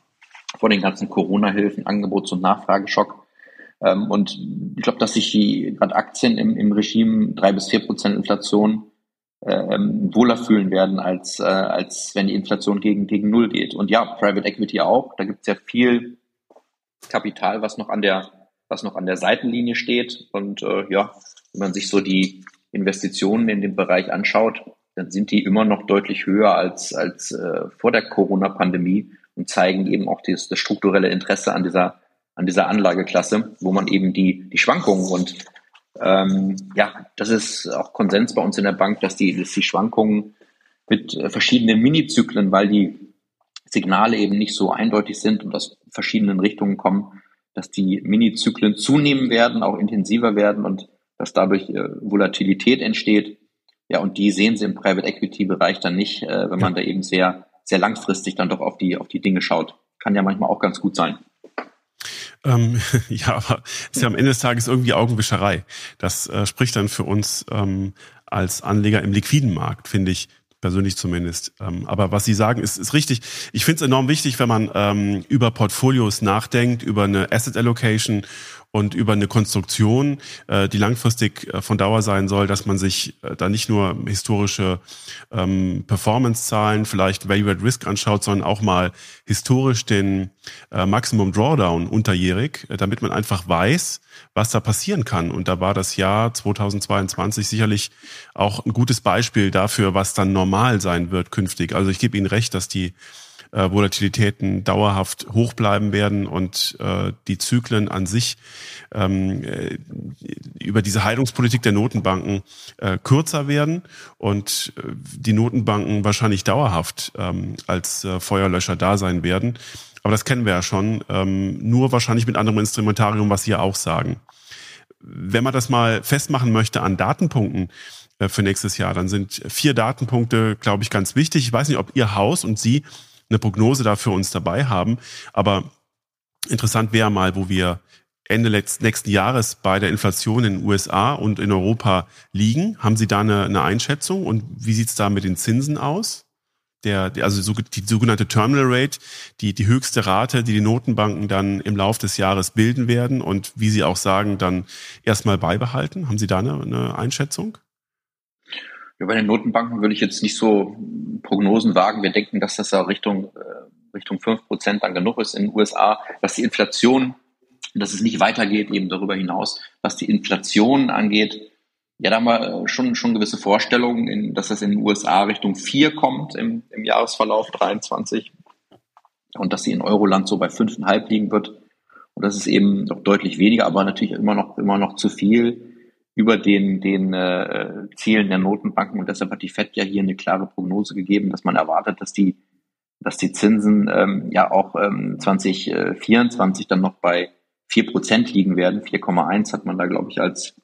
vor den ganzen Corona-Hilfen, Angebots- und Nachfrageschock. Ähm, und ich glaube, dass sich die gerade Aktien im, im Regime drei bis vier Prozent Inflation ähm, wohler fühlen werden, als, äh, als wenn die Inflation gegen, gegen Null geht. Und ja, Private Equity auch. Da gibt es ja viel Kapital, was noch an der, was noch an der Seitenlinie steht. Und äh, ja, wenn man sich so die Investitionen in dem Bereich anschaut, dann sind die immer noch deutlich höher als, als äh, vor der Corona-Pandemie und zeigen eben auch das, das strukturelle Interesse an dieser an dieser Anlageklasse, wo man eben die, die Schwankungen und ähm, ja, das ist auch Konsens bei uns in der Bank, dass die, dass die Schwankungen mit äh, verschiedenen Minizyklen, weil die Signale eben nicht so eindeutig sind und aus verschiedenen Richtungen kommen, dass die Minizyklen zunehmen werden, auch intensiver werden und dass dadurch äh, Volatilität entsteht. Ja, und die sehen Sie im Private Equity Bereich dann nicht, äh, wenn man da eben sehr, sehr langfristig dann doch auf die, auf die Dinge schaut. Kann ja manchmal auch ganz gut sein. Ähm, ja, aber ist ja am Ende des Tages irgendwie Augenwischerei. Das äh, spricht dann für uns ähm, als Anleger im liquiden Markt, finde ich, persönlich zumindest. Ähm, aber was Sie sagen, ist, ist richtig. Ich finde es enorm wichtig, wenn man ähm, über Portfolios nachdenkt, über eine Asset Allocation und über eine Konstruktion, äh, die langfristig äh, von Dauer sein soll, dass man sich äh, da nicht nur historische ähm, Performance-Zahlen, vielleicht Value at Risk anschaut, sondern auch mal historisch den äh, Maximum Drawdown unterjährig, äh, damit man einfach weiß, was da passieren kann. Und da war das Jahr 2022 sicherlich auch ein gutes Beispiel dafür, was dann normal sein wird künftig. Also ich gebe Ihnen recht, dass die äh, Volatilitäten dauerhaft hoch bleiben werden und äh, die Zyklen an sich ähm, äh, über diese Heilungspolitik der Notenbanken äh, kürzer werden und äh, die Notenbanken wahrscheinlich dauerhaft ähm, als äh, Feuerlöscher da sein werden. Aber das kennen wir ja schon, ähm, nur wahrscheinlich mit anderem Instrumentarium, was Sie ja auch sagen. Wenn man das mal festmachen möchte an Datenpunkten, äh, für nächstes Jahr. Dann sind vier Datenpunkte, glaube ich, ganz wichtig. Ich weiß nicht, ob Ihr Haus und Sie eine Prognose da für uns dabei haben, aber interessant wäre mal, wo wir Ende nächsten Jahres bei der Inflation in den USA und in Europa liegen. Haben Sie da eine, eine Einschätzung und wie sieht's da mit den Zinsen aus? Der, also die sogenannte Terminal Rate, die, die höchste Rate, die die Notenbanken dann im Laufe des Jahres bilden werden und wie Sie auch sagen, dann erstmal beibehalten. Haben Sie da eine, eine Einschätzung? Ja, bei den Notenbanken würde ich jetzt nicht so Prognosen wagen. Wir denken, dass das ja Richtung, äh, Richtung fünf Prozent dann genug ist in den USA, dass die Inflation dass es nicht weitergeht eben darüber hinaus. Was die Inflation angeht, ja, da haben wir schon, schon gewisse Vorstellungen, in, dass es in den USA Richtung 4 kommt im, im Jahresverlauf 23 und dass sie in Euroland so bei 5,5 liegen wird. Und das ist eben noch deutlich weniger, aber natürlich immer noch, immer noch zu viel über den, den äh, Zielen der Notenbanken. Und deshalb hat die FED ja hier eine klare Prognose gegeben, dass man erwartet, dass die, dass die Zinsen ähm, ja auch ähm, 2024 dann noch bei vier Prozent liegen werden. 4,1 hat man da, glaube ich, als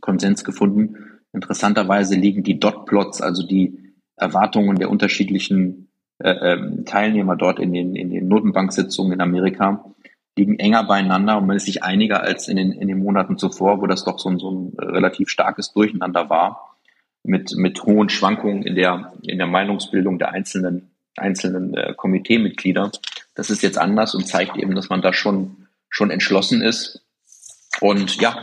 Konsens gefunden. Interessanterweise liegen die Dot-Plots, also die Erwartungen der unterschiedlichen äh, ähm, Teilnehmer dort in den, in den Notenbanksitzungen in Amerika, liegen enger beieinander und man ist sich einiger als in den, in den Monaten zuvor, wo das doch so ein, so ein relativ starkes Durcheinander war, mit, mit hohen Schwankungen in der, in der Meinungsbildung der einzelnen, einzelnen äh, Komiteemitglieder. Das ist jetzt anders und zeigt eben, dass man da schon schon entschlossen ist. Und ja,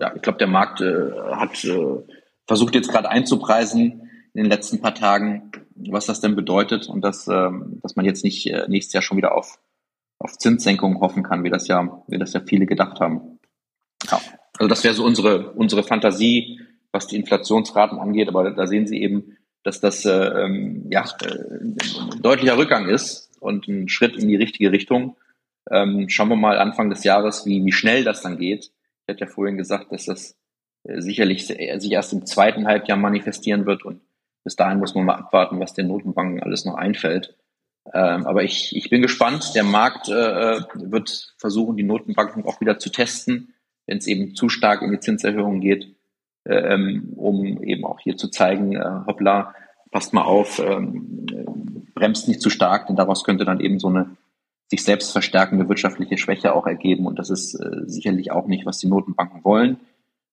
ja ich glaube, der Markt äh, hat äh, versucht jetzt gerade einzupreisen in den letzten paar Tagen, was das denn bedeutet und dass, äh, dass man jetzt nicht äh, nächstes Jahr schon wieder auf, auf Zinssenkungen hoffen kann, wie das ja, wie das ja viele gedacht haben. Ja. Also das wäre so unsere, unsere Fantasie, was die Inflationsraten angeht, aber da sehen Sie eben, dass das äh, ähm, ja, äh, ein deutlicher Rückgang ist und ein Schritt in die richtige Richtung. Ähm, schauen wir mal Anfang des Jahres, wie, wie schnell das dann geht. Ich hatte ja vorhin gesagt, dass das äh, sicherlich äh, sich erst im zweiten Halbjahr manifestieren wird und bis dahin muss man mal abwarten, was den Notenbanken alles noch einfällt. Ähm, aber ich, ich bin gespannt. Der Markt äh, äh wird versuchen, die Notenbanken auch wieder zu testen, wenn es eben zu stark in die Zinserhöhung geht, äh, ähm, um eben auch hier zu zeigen, äh, hoppla, passt mal auf, ähm, bremst nicht zu stark, denn daraus könnte dann eben so eine sich selbst verstärkende wirtschaftliche Schwäche auch ergeben. Und das ist äh, sicherlich auch nicht, was die Notenbanken wollen.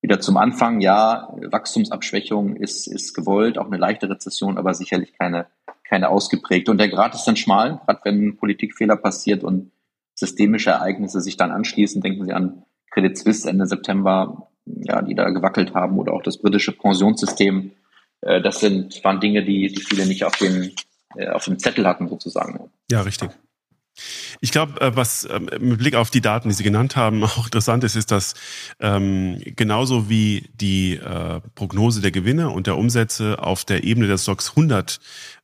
Wieder zum Anfang, ja, Wachstumsabschwächung ist, ist gewollt, auch eine leichte Rezession, aber sicherlich keine, keine ausgeprägte. Und der Grad ist dann schmal, gerade wenn Politikfehler passiert und systemische Ereignisse sich dann anschließen. Denken Sie an Credit Suisse Ende September, ja, die da gewackelt haben oder auch das britische Pensionssystem. Äh, das sind, waren Dinge, die, die viele nicht auf den, äh, auf dem Zettel hatten sozusagen. Ja, richtig. Ich glaube, äh, was ähm, mit Blick auf die Daten, die Sie genannt haben, auch interessant ist, ist, dass ähm, genauso wie die äh, Prognose der Gewinne und der Umsätze auf der Ebene der Stocks 100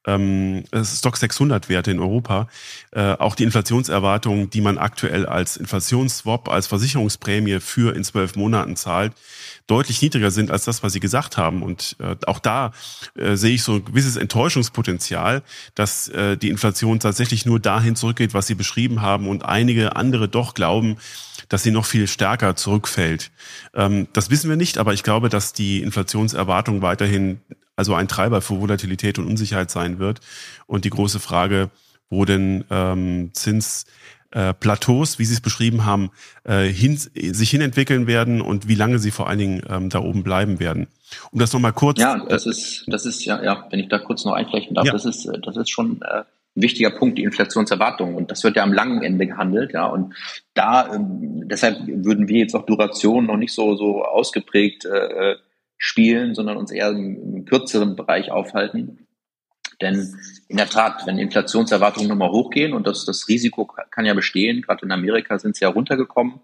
ähm, Stock 600 Werte in Europa, äh, auch die Inflationserwartungen, die man aktuell als Inflationsswap, als Versicherungsprämie für in zwölf Monaten zahlt, deutlich niedriger sind als das, was Sie gesagt haben. Und äh, auch da äh, sehe ich so ein gewisses Enttäuschungspotenzial, dass äh, die Inflation tatsächlich nur dahin zurückgeht, was Sie beschrieben haben und einige andere doch glauben, dass sie noch viel stärker zurückfällt. Ähm, das wissen wir nicht, aber ich glaube, dass die Inflationserwartung weiterhin also ein Treiber für Volatilität und Unsicherheit sein wird. Und die große Frage, wo denn ähm, Zins äh, Plateaus, wie Sie es beschrieben haben, äh, hin, sich hinentwickeln werden und wie lange sie vor allen Dingen ähm, da oben bleiben werden. Um das nochmal kurz. Ja, das ist, das ist ja, ja, wenn ich da kurz noch einflechten darf, ja. das ist, das ist schon äh, wichtiger Punkt, die Inflationserwartung. Und das wird ja am langen Ende gehandelt, ja. Und da, ähm, deshalb würden wir jetzt auch Duration noch nicht so, so ausgeprägt äh, spielen, sondern uns eher im, im kürzeren Bereich aufhalten. Denn in der Tat, wenn Inflationserwartungen nochmal hochgehen und das, das Risiko kann ja bestehen, gerade in Amerika sind sie ja runtergekommen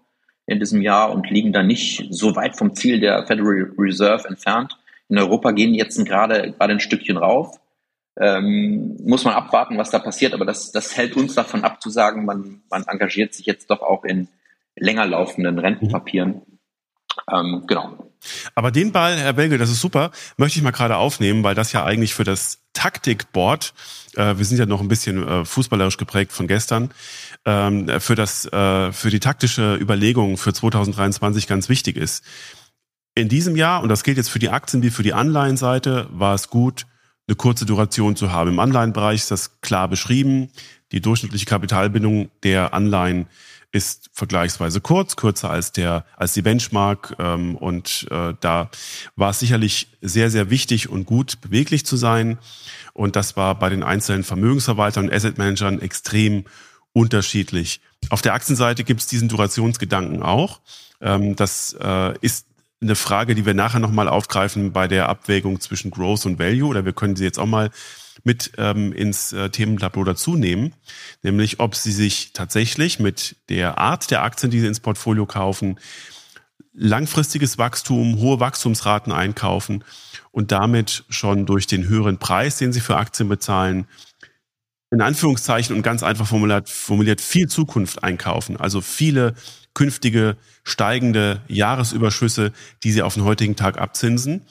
in diesem Jahr und liegen da nicht so weit vom Ziel der Federal Reserve entfernt. In Europa gehen jetzt gerade gerade ein Stückchen rauf. Ähm, muss man abwarten, was da passiert, aber das, das hält uns davon ab zu sagen, man, man engagiert sich jetzt doch auch in länger laufenden Rentenpapieren. Ähm, genau. Aber den Ball, Herr Belge, das ist super, möchte ich mal gerade aufnehmen, weil das ja eigentlich für das Taktikboard, äh, wir sind ja noch ein bisschen äh, fußballerisch geprägt von gestern, ähm, für das, äh, für die taktische Überlegung für 2023 ganz wichtig ist. In diesem Jahr, und das gilt jetzt für die Aktien wie für die Anleihenseite, war es gut, eine kurze Duration zu haben. Im Anleihenbereich ist das klar beschrieben. Die durchschnittliche Kapitalbindung der Anleihen ist vergleichsweise kurz, kürzer als der als die Benchmark ähm, und äh, da war es sicherlich sehr sehr wichtig und gut beweglich zu sein und das war bei den einzelnen Vermögensverwaltern und Asset Managern extrem unterschiedlich. Auf der Aktienseite gibt es diesen Durationsgedanken auch. Ähm, das äh, ist eine Frage, die wir nachher nochmal aufgreifen bei der Abwägung zwischen Growth und Value, oder wir können sie jetzt auch mal mit ähm, ins äh, Thementableau dazu nehmen, nämlich ob Sie sich tatsächlich mit der Art der Aktien, die Sie ins Portfolio kaufen, langfristiges Wachstum, hohe Wachstumsraten einkaufen und damit schon durch den höheren Preis, den Sie für Aktien bezahlen, in Anführungszeichen und ganz einfach formuliert, formuliert viel Zukunft einkaufen, also viele künftige steigende Jahresüberschüsse, die sie auf den heutigen Tag abzinsen.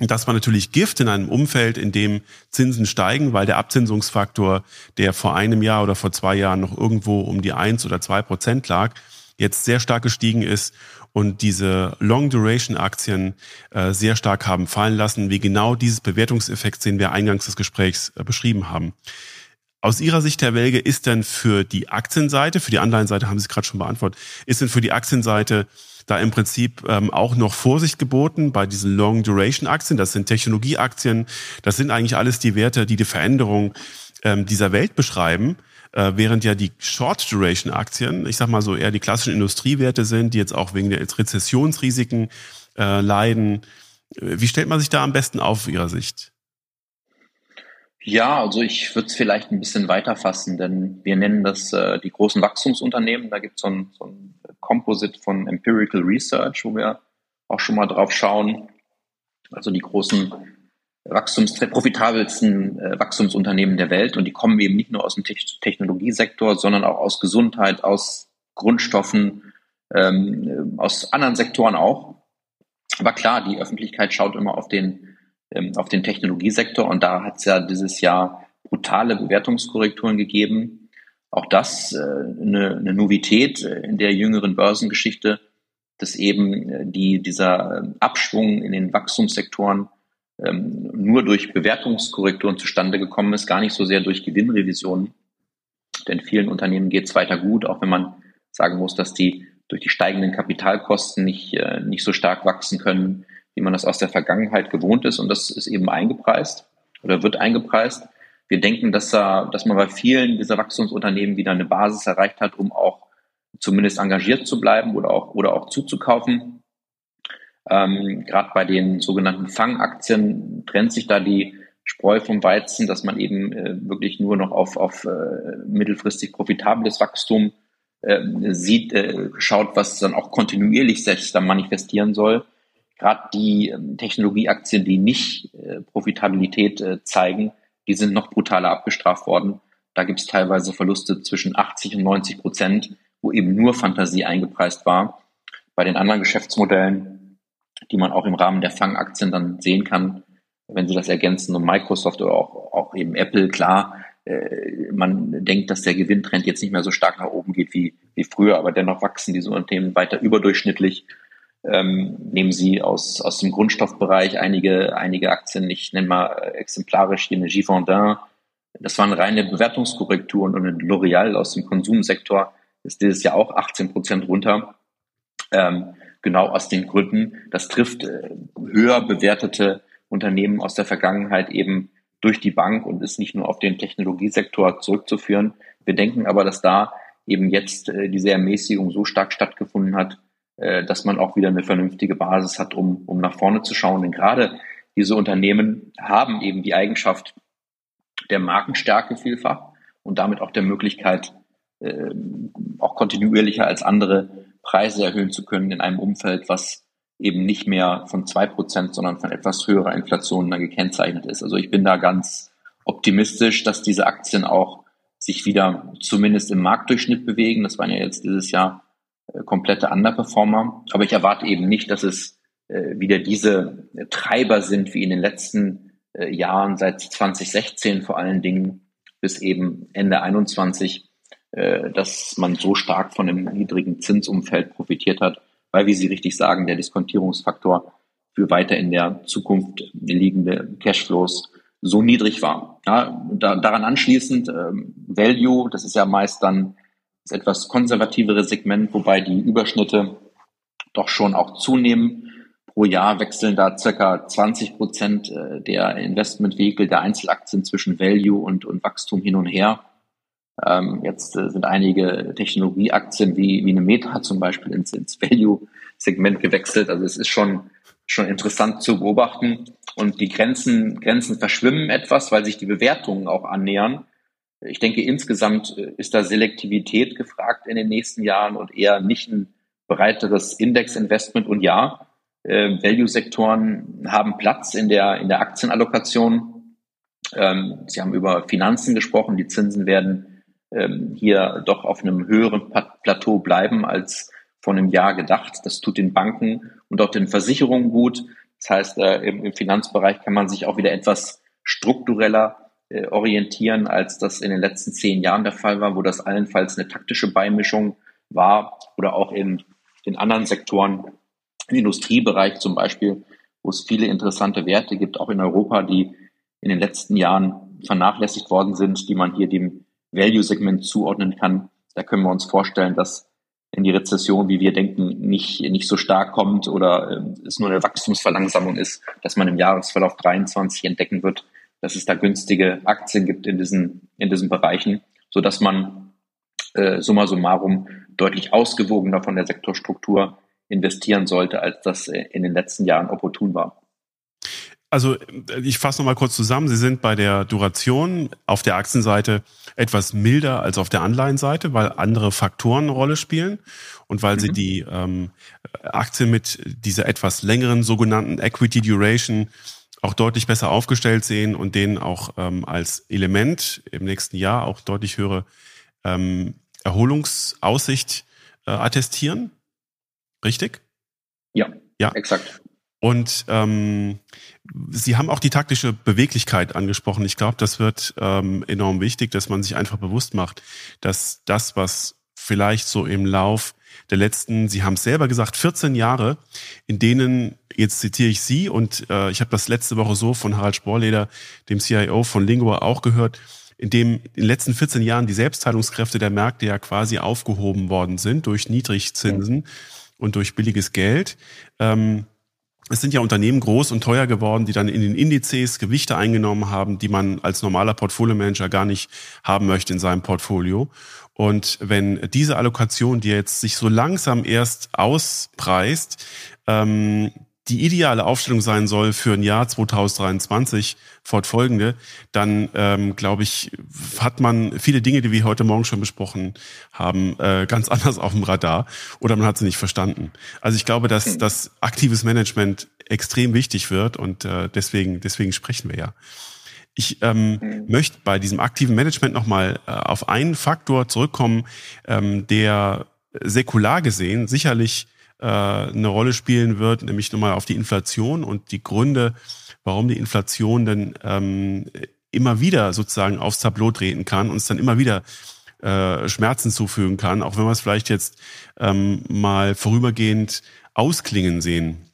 Und das war natürlich Gift in einem Umfeld, in dem Zinsen steigen, weil der Abzinsungsfaktor, der vor einem Jahr oder vor zwei Jahren noch irgendwo um die eins oder zwei Prozent lag, jetzt sehr stark gestiegen ist und diese Long-Duration-Aktien äh, sehr stark haben fallen lassen, wie genau dieses Bewertungseffekt, den wir eingangs des Gesprächs äh, beschrieben haben. Aus Ihrer Sicht, Herr Welge, ist denn für die Aktienseite, für die Anleihenseite haben Sie es gerade schon beantwortet, ist denn für die Aktienseite da im Prinzip ähm, auch noch Vorsicht geboten bei diesen Long-Duration-Aktien? Das sind Technologieaktien, das sind eigentlich alles die Werte, die die Veränderung ähm, dieser Welt beschreiben. Äh, während ja die Short-Duration-Aktien, ich sag mal so eher die klassischen Industriewerte sind, die jetzt auch wegen der Rezessionsrisiken äh, leiden. Wie stellt man sich da am besten auf Ihrer Sicht? Ja, also ich würde es vielleicht ein bisschen weiter fassen, denn wir nennen das äh, die großen Wachstumsunternehmen. Da gibt es so ein, so ein Composite von Empirical Research, wo wir auch schon mal drauf schauen. Also die großen Wachstums profitabelsten äh, Wachstumsunternehmen der Welt und die kommen eben nicht nur aus dem Te Technologiesektor, sondern auch aus Gesundheit, aus Grundstoffen, ähm, aus anderen Sektoren auch. Aber klar, die Öffentlichkeit schaut immer auf den ähm, auf den Technologiesektor. Und da hat es ja dieses Jahr brutale Bewertungskorrekturen gegeben. Auch das äh, eine, eine Novität in der jüngeren Börsengeschichte, dass eben äh, die, dieser ähm, Abschwung in den Wachstumssektoren ähm, nur durch Bewertungskorrekturen zustande gekommen ist, gar nicht so sehr durch Gewinnrevisionen. Denn vielen Unternehmen geht es weiter gut, auch wenn man sagen muss, dass die durch die steigenden Kapitalkosten nicht, äh, nicht so stark wachsen können, wie man das aus der Vergangenheit gewohnt ist. Und das ist eben eingepreist oder wird eingepreist. Wir denken, dass, da, dass man bei vielen dieser Wachstumsunternehmen wieder eine Basis erreicht hat, um auch zumindest engagiert zu bleiben oder auch, oder auch zuzukaufen. Ähm, Gerade bei den sogenannten Fangaktien trennt sich da die Spreu vom Weizen, dass man eben äh, wirklich nur noch auf, auf äh, mittelfristig profitables Wachstum äh, sieht, äh, schaut, was dann auch kontinuierlich sich dann manifestieren soll gerade die ähm, Technologieaktien, die nicht äh, Profitabilität äh, zeigen, die sind noch brutaler abgestraft worden. Da gibt es teilweise Verluste zwischen 80 und 90 Prozent, wo eben nur Fantasie eingepreist war. Bei den anderen Geschäftsmodellen, die man auch im Rahmen der Fangaktien dann sehen kann, wenn Sie das ergänzen, und Microsoft oder auch, auch eben Apple, klar, äh, man denkt, dass der Gewinntrend jetzt nicht mehr so stark nach oben geht wie, wie früher, aber dennoch wachsen diese Unternehmen weiter überdurchschnittlich ähm, nehmen Sie aus, aus dem Grundstoffbereich einige, einige Aktien, ich nenne mal exemplarisch hier eine Givaudan. Das waren reine Bewertungskorrekturen und eine L'Oreal aus dem Konsumsektor ist dieses Jahr auch 18 Prozent runter. Ähm, genau aus den Gründen. Das trifft äh, höher bewertete Unternehmen aus der Vergangenheit eben durch die Bank und ist nicht nur auf den Technologiesektor zurückzuführen. Wir denken aber, dass da eben jetzt äh, diese Ermäßigung so stark stattgefunden hat, äh, dass man auch wieder eine vernünftige Basis hat, um, um nach vorne zu schauen. Denn gerade diese Unternehmen haben eben die Eigenschaft der Markenstärke vielfach und damit auch der Möglichkeit, äh, auch kontinuierlicher als andere Preise erhöhen zu können in einem Umfeld, was eben nicht mehr von zwei Prozent, sondern von etwas höherer Inflation dann gekennzeichnet ist. Also ich bin da ganz optimistisch, dass diese Aktien auch sich wieder zumindest im Marktdurchschnitt bewegen. Das waren ja jetzt dieses Jahr komplette Underperformer. Aber ich erwarte eben nicht, dass es äh, wieder diese äh, Treiber sind wie in den letzten äh, Jahren, seit 2016 vor allen Dingen bis eben Ende 21, äh, dass man so stark von einem niedrigen Zinsumfeld profitiert hat, weil, wie Sie richtig sagen, der Diskontierungsfaktor für weiter in der Zukunft liegende Cashflows so niedrig war. Ja, da, daran anschließend ähm, Value, das ist ja meist dann das etwas konservativere Segment, wobei die Überschnitte doch schon auch zunehmen. Pro Jahr wechseln da circa 20 Prozent äh, der Investmentvehikel der Einzelaktien zwischen Value und, und Wachstum hin und her. Ähm, jetzt äh, sind einige Technologieaktien wie, wie eine Meta zum Beispiel ins, ins Value-Segment gewechselt. Also es ist schon, schon interessant zu beobachten. Und die Grenzen, Grenzen verschwimmen etwas, weil sich die Bewertungen auch annähern. Ich denke, insgesamt äh, ist da Selektivität gefragt in den nächsten Jahren und eher nicht ein breiteres Index-Investment. Und ja, äh, Value-Sektoren haben Platz in der, in der Aktienallokation. Ähm, Sie haben über Finanzen gesprochen. Die Zinsen werden ähm, hier doch auf einem höheren Plateau bleiben als vor einem Jahr gedacht. Das tut den Banken und auch den Versicherungen gut. Das heißt, äh, im, im, Finanzbereich kann man sich auch wieder etwas struktureller orientieren, als das in den letzten zehn Jahren der Fall war, wo das allenfalls eine taktische Beimischung war oder auch in den anderen Sektoren, im Industriebereich zum Beispiel, wo es viele interessante Werte gibt, auch in Europa, die in den letzten Jahren vernachlässigt worden sind, die man hier dem Value-Segment zuordnen kann. Da können wir uns vorstellen, dass in die Rezession, wie wir denken, nicht, nicht so stark kommt oder äh, es nur eine Wachstumsverlangsamung ist, dass man im Jahresverlauf 23 entdecken wird, dass es da günstige Aktien gibt in diesen, in diesen Bereichen, so dass man äh, summa summarum deutlich ausgewogener von der Sektorstruktur investieren sollte, als das äh, in den letzten Jahren opportun war. Also ich fasse nochmal kurz zusammen. Sie sind bei der Duration auf der Aktienseite etwas milder als auf der Anleihenseite, weil andere Faktoren eine Rolle spielen und weil mhm. Sie die ähm, Aktien mit dieser etwas längeren sogenannten Equity Duration auch deutlich besser aufgestellt sehen und denen auch ähm, als Element im nächsten Jahr auch deutlich höhere ähm, Erholungsaussicht äh, attestieren. Richtig? Ja, ja, exakt. Und ähm, Sie haben auch die taktische Beweglichkeit angesprochen. Ich glaube, das wird ähm, enorm wichtig, dass man sich einfach bewusst macht, dass das, was vielleicht so im Lauf der letzten, Sie haben es selber gesagt, 14 Jahre, in denen, jetzt zitiere ich Sie und äh, ich habe das letzte Woche so von Harald Sporleder, dem CIO von Lingua, auch gehört, in dem in den letzten 14 Jahren die Selbstheilungskräfte der Märkte ja quasi aufgehoben worden sind durch Niedrigzinsen und durch billiges Geld. Ähm, es sind ja Unternehmen groß und teuer geworden, die dann in den Indizes Gewichte eingenommen haben, die man als normaler Portfolio-Manager gar nicht haben möchte in seinem Portfolio. Und wenn diese Allokation, die jetzt sich so langsam erst auspreist, ähm, die ideale Aufstellung sein soll für ein Jahr 2023 fortfolgende, dann ähm, glaube ich, hat man viele Dinge, die wir heute Morgen schon besprochen haben, äh, ganz anders auf dem Radar oder man hat sie nicht verstanden. Also ich glaube, dass hm. das aktives Management extrem wichtig wird und äh, deswegen, deswegen sprechen wir ja. Ich ähm, mhm. möchte bei diesem aktiven Management nochmal äh, auf einen Faktor zurückkommen, ähm, der säkular gesehen sicherlich äh, eine Rolle spielen wird, nämlich nochmal auf die Inflation und die Gründe, warum die Inflation denn ähm, immer wieder sozusagen aufs Tableau treten kann und es dann immer wieder äh, Schmerzen zufügen kann, auch wenn wir es vielleicht jetzt ähm, mal vorübergehend ausklingen sehen.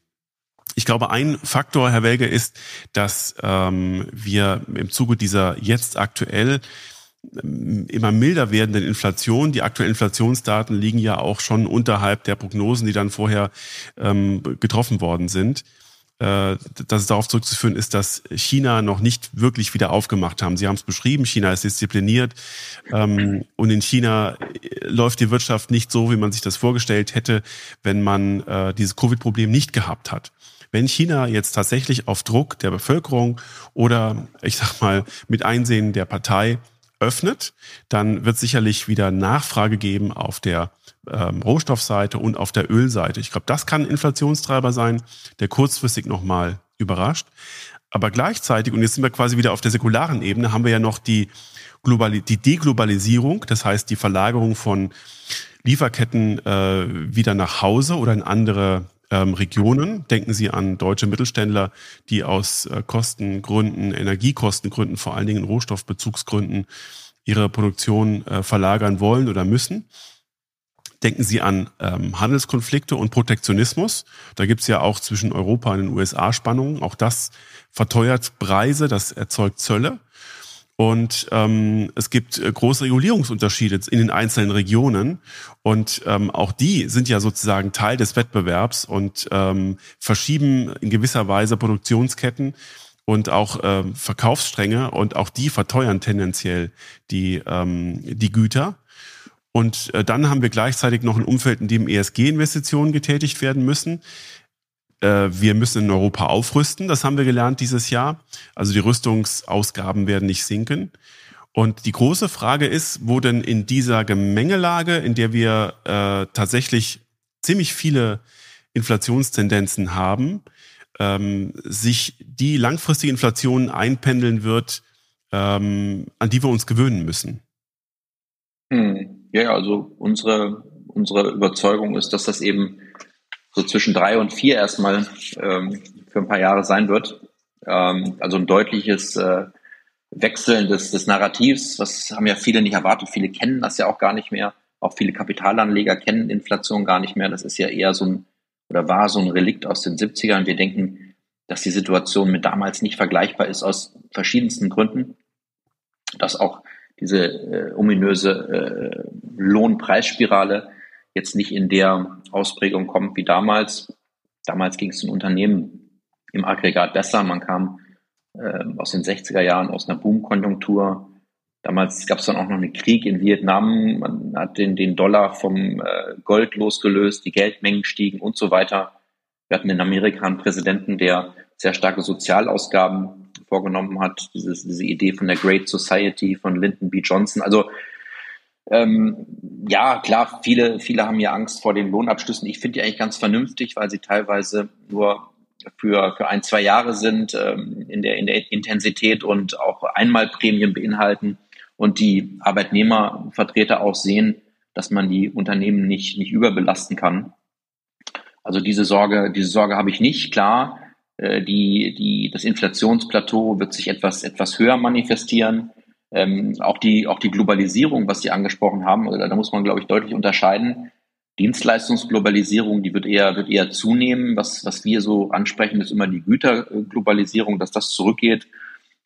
Ich glaube, ein Faktor, Herr Welge, ist, dass ähm, wir im Zuge dieser jetzt aktuell immer milder werdenden Inflation. Die aktuellen Inflationsdaten liegen ja auch schon unterhalb der Prognosen, die dann vorher ähm, getroffen worden sind. Äh, dass es darauf zurückzuführen ist, dass China noch nicht wirklich wieder aufgemacht haben. Sie haben es beschrieben, China ist diszipliniert ähm, und in China äh, läuft die Wirtschaft nicht so, wie man sich das vorgestellt hätte, wenn man äh, dieses Covid-Problem nicht gehabt hat. Wenn China jetzt tatsächlich auf Druck der Bevölkerung oder ich sag mal mit Einsehen der Partei öffnet, dann wird sicherlich wieder Nachfrage geben auf der ähm, Rohstoffseite und auf der Ölseite. Ich glaube, das kann ein Inflationstreiber sein, der kurzfristig nochmal überrascht. Aber gleichzeitig, und jetzt sind wir quasi wieder auf der säkularen Ebene, haben wir ja noch die, Globali die Deglobalisierung, das heißt die Verlagerung von Lieferketten äh, wieder nach Hause oder in andere ähm, Regionen. Denken Sie an deutsche Mittelständler, die aus äh, Kostengründen, Energiekostengründen, vor allen Dingen Rohstoffbezugsgründen ihre Produktion äh, verlagern wollen oder müssen. Denken Sie an ähm, Handelskonflikte und Protektionismus. Da gibt's ja auch zwischen Europa und den USA Spannungen. Auch das verteuert Preise, das erzeugt Zölle. Und ähm, es gibt äh, große Regulierungsunterschiede in den einzelnen Regionen. Und ähm, auch die sind ja sozusagen Teil des Wettbewerbs und ähm, verschieben in gewisser Weise Produktionsketten und auch ähm, Verkaufsstränge und auch die verteuern tendenziell die, ähm, die Güter. Und äh, dann haben wir gleichzeitig noch ein Umfeld, in dem ESG-Investitionen getätigt werden müssen. Äh, wir müssen in Europa aufrüsten, das haben wir gelernt dieses Jahr. Also die Rüstungsausgaben werden nicht sinken. Und die große Frage ist, wo denn in dieser Gemengelage, in der wir äh, tatsächlich ziemlich viele Inflationstendenzen haben, ähm, sich die langfristige Inflation einpendeln wird, ähm, an die wir uns gewöhnen müssen. Hm. Ja, also unsere, unsere Überzeugung ist, dass das eben so zwischen drei und vier erstmal ähm, für ein paar Jahre sein wird. Ähm, also ein deutliches äh, Wechseln des, des Narrativs, was haben ja viele nicht erwartet. Viele kennen das ja auch gar nicht mehr. Auch viele Kapitalanleger kennen Inflation gar nicht mehr. Das ist ja eher so ein oder war so ein Relikt aus den 70ern. Wir denken, dass die Situation mit damals nicht vergleichbar ist aus verschiedensten Gründen. Dass auch diese äh, ominöse äh, Lohnpreisspirale jetzt nicht in der Ausprägung kommt wie damals. Damals ging es den Unternehmen im Aggregat besser. Man kam äh, aus den 60er Jahren aus einer Boomkonjunktur. Damals gab es dann auch noch einen Krieg in Vietnam. Man hat den, den Dollar vom äh, Gold losgelöst, die Geldmengen stiegen und so weiter. Wir hatten in Amerika einen Präsidenten, der sehr starke Sozialausgaben vorgenommen hat. Dieses, diese Idee von der Great Society von Lyndon B. Johnson. Also ähm, ja, klar, viele, viele haben ja Angst vor den Lohnabschlüssen. Ich finde die eigentlich ganz vernünftig, weil sie teilweise nur für, für ein, zwei Jahre sind ähm, in, der, in der Intensität und auch Einmalprämien beinhalten und die Arbeitnehmervertreter auch sehen, dass man die Unternehmen nicht, nicht überbelasten kann. Also diese Sorge, diese Sorge habe ich nicht. Klar, äh, die, die, das Inflationsplateau wird sich etwas, etwas höher manifestieren. Ähm, auch, die, auch die Globalisierung, was Sie angesprochen haben, also da muss man, glaube ich, deutlich unterscheiden. Dienstleistungsglobalisierung, die wird eher, wird eher zunehmen. Was, was wir so ansprechen, ist immer die Güterglobalisierung, dass das zurückgeht.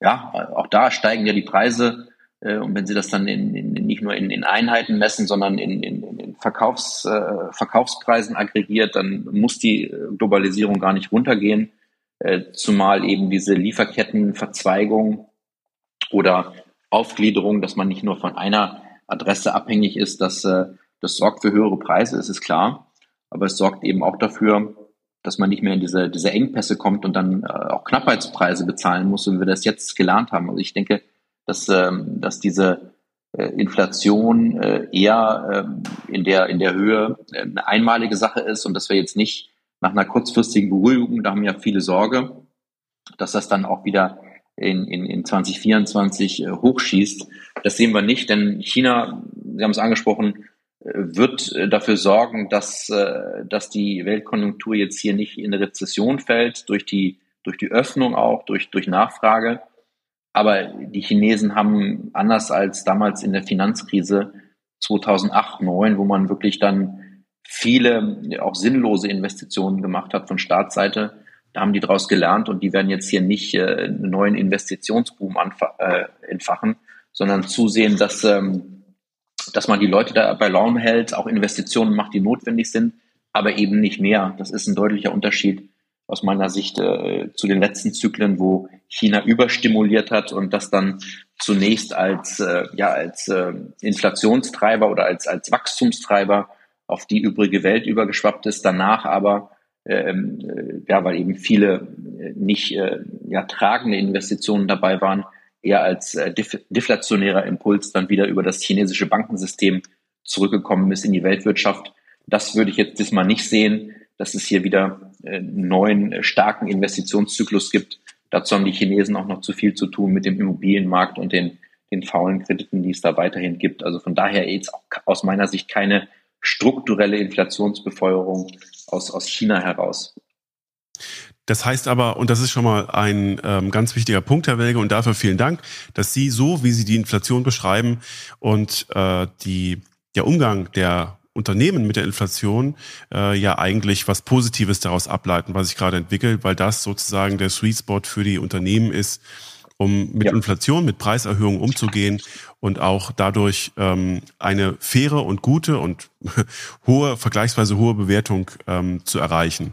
Ja, auch da steigen ja die Preise. Äh, und wenn Sie das dann in, in, nicht nur in, in Einheiten messen, sondern in, in, in Verkaufs, äh, Verkaufspreisen aggregiert, dann muss die Globalisierung gar nicht runtergehen. Äh, zumal eben diese Lieferkettenverzweigung oder Aufgliederung, dass man nicht nur von einer Adresse abhängig ist, dass äh, das sorgt für höhere Preise, ist es klar. Aber es sorgt eben auch dafür, dass man nicht mehr in diese, diese Engpässe kommt und dann äh, auch Knappheitspreise bezahlen muss, wie wir das jetzt gelernt haben. Also ich denke, dass, ähm, dass diese äh, Inflation äh, eher äh, in, der, in der Höhe äh, eine einmalige Sache ist und dass wir jetzt nicht nach einer kurzfristigen Beruhigung, da haben ja viele Sorge, dass das dann auch wieder in, in, in 2024 äh, hochschießt. Das sehen wir nicht, denn China, Sie haben es angesprochen, äh, wird äh, dafür sorgen, dass, dass die Weltkonjunktur jetzt hier nicht in eine Rezession fällt, durch die, durch die Öffnung auch, durch, durch Nachfrage. Aber die Chinesen haben anders als damals in der Finanzkrise 2008, 2009, wo man wirklich dann viele auch sinnlose Investitionen gemacht hat von Staatsseite, da haben die daraus gelernt und die werden jetzt hier nicht äh, einen neuen Investitionsboom äh, entfachen, sondern zusehen, dass, ähm, dass man die Leute da bei Laune hält, auch Investitionen macht, die notwendig sind, aber eben nicht mehr. Das ist ein deutlicher Unterschied aus meiner Sicht äh, zu den letzten Zyklen, wo China überstimuliert hat und das dann zunächst als, äh, ja, als äh, Inflationstreiber oder als, als Wachstumstreiber auf die übrige Welt übergeschwappt ist, danach aber ähm, äh, ja, weil eben viele äh, nicht äh, ja, tragende Investitionen dabei waren, eher als äh, deflationärer Impuls dann wieder über das chinesische Bankensystem zurückgekommen ist in die Weltwirtschaft. Das würde ich jetzt diesmal nicht sehen, dass es hier wieder äh, neuen äh, starken Investitionszyklus gibt. Dazu haben die Chinesen auch noch zu viel zu tun mit dem Immobilienmarkt und den, den faulen Krediten, die es da weiterhin gibt. Also von daher jetzt aus meiner Sicht keine strukturelle Inflationsbefeuerung aus, aus China heraus. Das heißt aber, und das ist schon mal ein ähm, ganz wichtiger Punkt, Herr Welge, und dafür vielen Dank, dass Sie so, wie Sie die Inflation beschreiben und äh, die, der Umgang der Unternehmen mit der Inflation äh, ja eigentlich was Positives daraus ableiten, was sich gerade entwickelt, weil das sozusagen der Sweet Spot für die Unternehmen ist, um mit ja. Inflation, mit Preiserhöhungen umzugehen und auch dadurch ähm, eine faire und gute und hohe, vergleichsweise hohe Bewertung ähm, zu erreichen.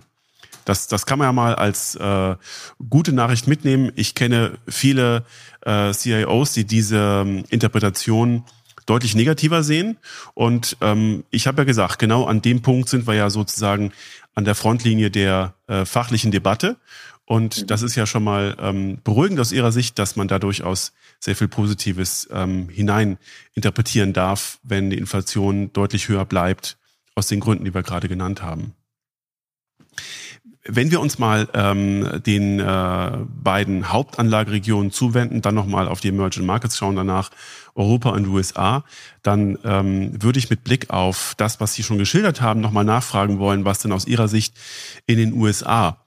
Das, das kann man ja mal als äh, gute Nachricht mitnehmen. Ich kenne viele äh, CIOs, die diese ähm, Interpretation deutlich negativer sehen. Und ähm, ich habe ja gesagt, genau an dem Punkt sind wir ja sozusagen an der Frontlinie der äh, fachlichen Debatte. Und mhm. das ist ja schon mal ähm, beruhigend aus Ihrer Sicht, dass man da durchaus sehr viel Positives ähm, hinein interpretieren darf, wenn die Inflation deutlich höher bleibt, aus den Gründen, die wir gerade genannt haben. Wenn wir uns mal ähm, den äh, beiden Hauptanlageregionen zuwenden, dann nochmal auf die Emerging Markets schauen, danach Europa und USA, dann ähm, würde ich mit Blick auf das, was Sie schon geschildert haben, nochmal nachfragen wollen, was denn aus Ihrer Sicht in den USA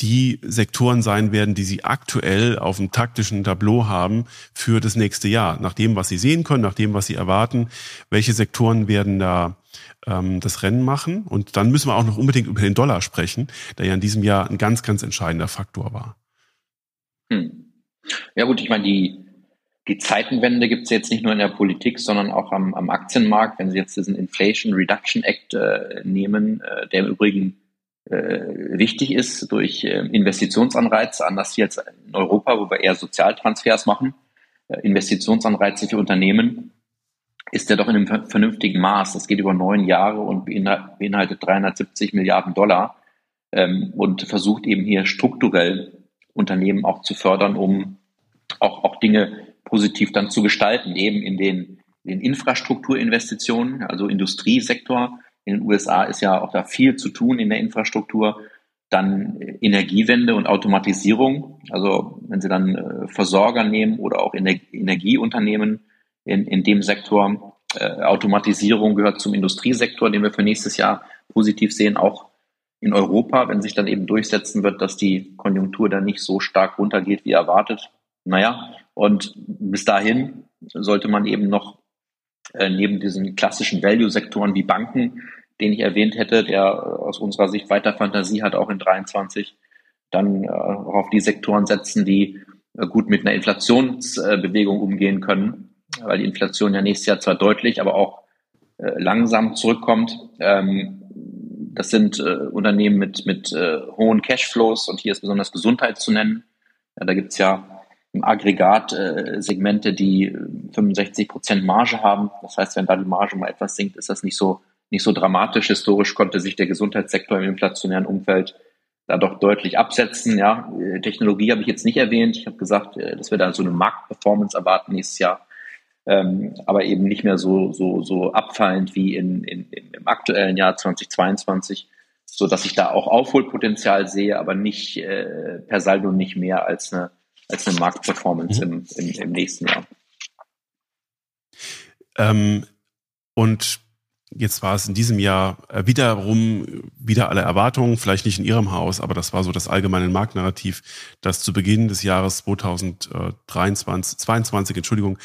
die Sektoren sein werden, die Sie aktuell auf dem taktischen Tableau haben für das nächste Jahr. Nach dem, was Sie sehen können, nach dem, was Sie erwarten, welche Sektoren werden da ähm, das Rennen machen? Und dann müssen wir auch noch unbedingt über den Dollar sprechen, der ja in diesem Jahr ein ganz, ganz entscheidender Faktor war. Hm. Ja gut, ich meine, die, die Zeitenwende gibt es jetzt nicht nur in der Politik, sondern auch am, am Aktienmarkt. Wenn Sie jetzt diesen Inflation Reduction Act äh, nehmen, äh, der im Übrigen wichtig ist durch äh, Investitionsanreize, anders hier als in Europa, wo wir eher Sozialtransfers machen, äh, Investitionsanreize für Unternehmen, ist der doch in einem vernünftigen Maß. Das geht über neun Jahre und beinhaltet 370 Milliarden Dollar ähm, und versucht eben hier strukturell Unternehmen auch zu fördern, um auch, auch Dinge positiv dann zu gestalten, eben in den, in den Infrastrukturinvestitionen, also Industriesektor, in den USA ist ja auch da viel zu tun in der Infrastruktur. Dann Energiewende und Automatisierung. Also wenn Sie dann äh, Versorger nehmen oder auch Ener Energieunternehmen in, in dem Sektor. Äh, Automatisierung gehört zum Industriesektor, den wir für nächstes Jahr positiv sehen, auch in Europa, wenn sich dann eben durchsetzen wird, dass die Konjunktur dann nicht so stark runtergeht wie erwartet. Naja, und bis dahin sollte man eben noch äh, neben diesen klassischen Value-Sektoren wie Banken, den ich erwähnt hätte, der äh, aus unserer Sicht weiter Fantasie hat, auch in 23, dann äh, auf die Sektoren setzen, die äh, gut mit einer Inflationsbewegung umgehen können, weil die Inflation ja nächstes Jahr zwar deutlich, aber auch äh, langsam zurückkommt. Ähm, das sind äh, Unternehmen mit, mit hohen Cashflows und hier ist besonders Gesundheit zu nennen. Ja, da gibt's ja im Aggregat äh, Segmente, die 65 Prozent Marge haben. Das heißt, wenn da die Marge mal etwas sinkt, ist das nicht so, nicht so dramatisch. Historisch konnte sich der Gesundheitssektor im inflationären Umfeld da doch deutlich absetzen. Ja, äh, Technologie habe ich jetzt nicht erwähnt. Ich habe gesagt, äh, dass wir da so eine Marktperformance erwarten nächstes Jahr. Ähm, aber eben nicht mehr so, so, so abfallend wie in, in, im aktuellen Jahr 2022, so dass ich da auch Aufholpotenzial sehe, aber nicht äh, per Saldo nicht mehr als eine als eine Marktperformance mhm. im, im, im, nächsten Jahr. Ähm, und jetzt war es in diesem Jahr äh, wiederum wieder alle Erwartungen, vielleicht nicht in Ihrem Haus, aber das war so das allgemeine Marktnarrativ, dass zu Beginn des Jahres 2023, 22, Entschuldigung,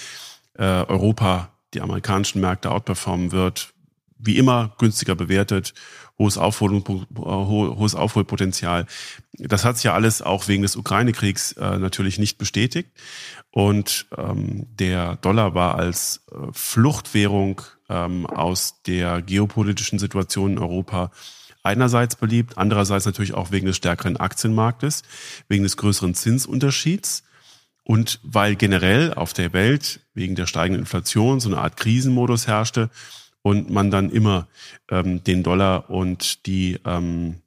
äh, Europa die amerikanischen Märkte outperformen wird. Wie immer günstiger bewertet hohes, Aufhol hohes Aufholpotenzial. Das hat sich ja alles auch wegen des Ukraine-Kriegs äh, natürlich nicht bestätigt. Und ähm, der Dollar war als äh, Fluchtwährung ähm, aus der geopolitischen Situation in Europa einerseits beliebt, andererseits natürlich auch wegen des stärkeren Aktienmarktes, wegen des größeren Zinsunterschieds und weil generell auf der Welt wegen der steigenden Inflation so eine Art Krisenmodus herrschte, und man dann immer ähm, den Dollar und die ähm,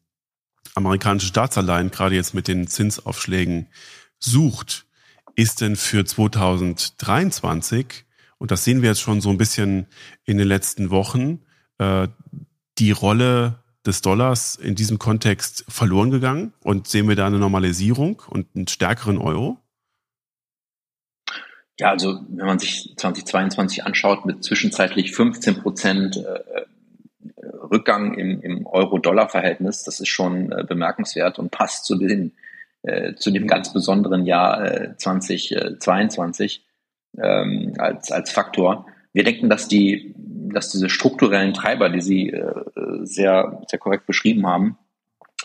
amerikanische Staatsanleihen, gerade jetzt mit den Zinsaufschlägen, sucht, ist denn für 2023, und das sehen wir jetzt schon so ein bisschen in den letzten Wochen, äh, die Rolle des Dollars in diesem Kontext verloren gegangen? Und sehen wir da eine Normalisierung und einen stärkeren Euro? Ja, also wenn man sich 2022 anschaut mit zwischenzeitlich 15 Prozent äh, Rückgang im, im Euro-Dollar-Verhältnis, das ist schon äh, bemerkenswert und passt zu, den, äh, zu dem ganz besonderen Jahr äh, 2022 ähm, als, als Faktor. Wir denken, dass die, dass diese strukturellen Treiber, die Sie äh, sehr, sehr korrekt beschrieben haben,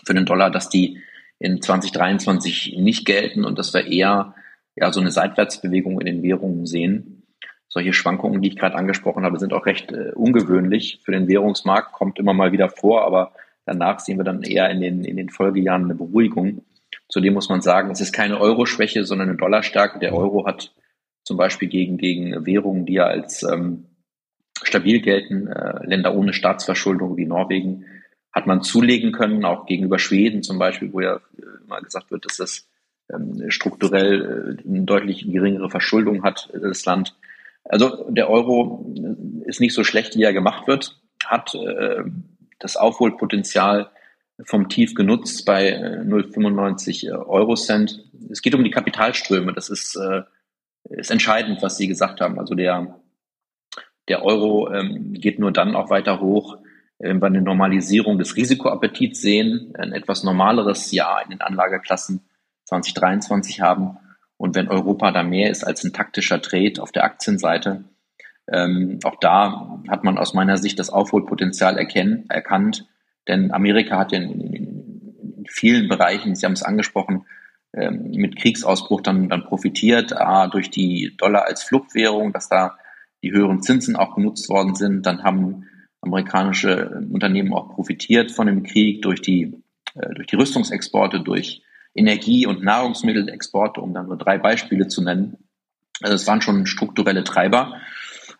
für den Dollar, dass die in 2023 nicht gelten und dass wir eher ja, so eine Seitwärtsbewegung in den Währungen sehen. Solche Schwankungen, die ich gerade angesprochen habe, sind auch recht äh, ungewöhnlich für den Währungsmarkt, kommt immer mal wieder vor, aber danach sehen wir dann eher in den, in den Folgejahren eine Beruhigung. Zudem muss man sagen, es ist keine Euro-Schwäche, sondern eine Dollarstärke. Der Euro hat zum Beispiel gegen, gegen Währungen, die ja als ähm, stabil gelten, äh, Länder ohne Staatsverschuldung wie Norwegen, hat man zulegen können, auch gegenüber Schweden zum Beispiel, wo ja äh, immer gesagt wird, dass das strukturell äh, eine deutlich geringere Verschuldung hat, äh, das Land. Also der Euro ist nicht so schlecht, wie er gemacht wird, hat äh, das Aufholpotenzial vom Tief genutzt bei 0,95 Euro Cent. Es geht um die Kapitalströme. Das ist, äh, ist entscheidend, was Sie gesagt haben. Also der, der Euro ähm, geht nur dann auch weiter hoch, wenn wir eine Normalisierung des Risikoappetits sehen, ein etwas normaleres Jahr in den Anlageklassen 2023 haben und wenn Europa da mehr ist als ein taktischer Trade auf der Aktienseite. Ähm, auch da hat man aus meiner Sicht das Aufholpotenzial erkennen, erkannt, denn Amerika hat ja in, in, in vielen Bereichen, Sie haben es angesprochen, ähm, mit Kriegsausbruch dann, dann profitiert, A, durch die Dollar als Fluchtwährung, dass da die höheren Zinsen auch genutzt worden sind. Dann haben amerikanische Unternehmen auch profitiert von dem Krieg durch die, äh, durch die Rüstungsexporte, durch Energie- und Nahrungsmittelexporte, um dann nur drei Beispiele zu nennen. Also es waren schon strukturelle Treiber.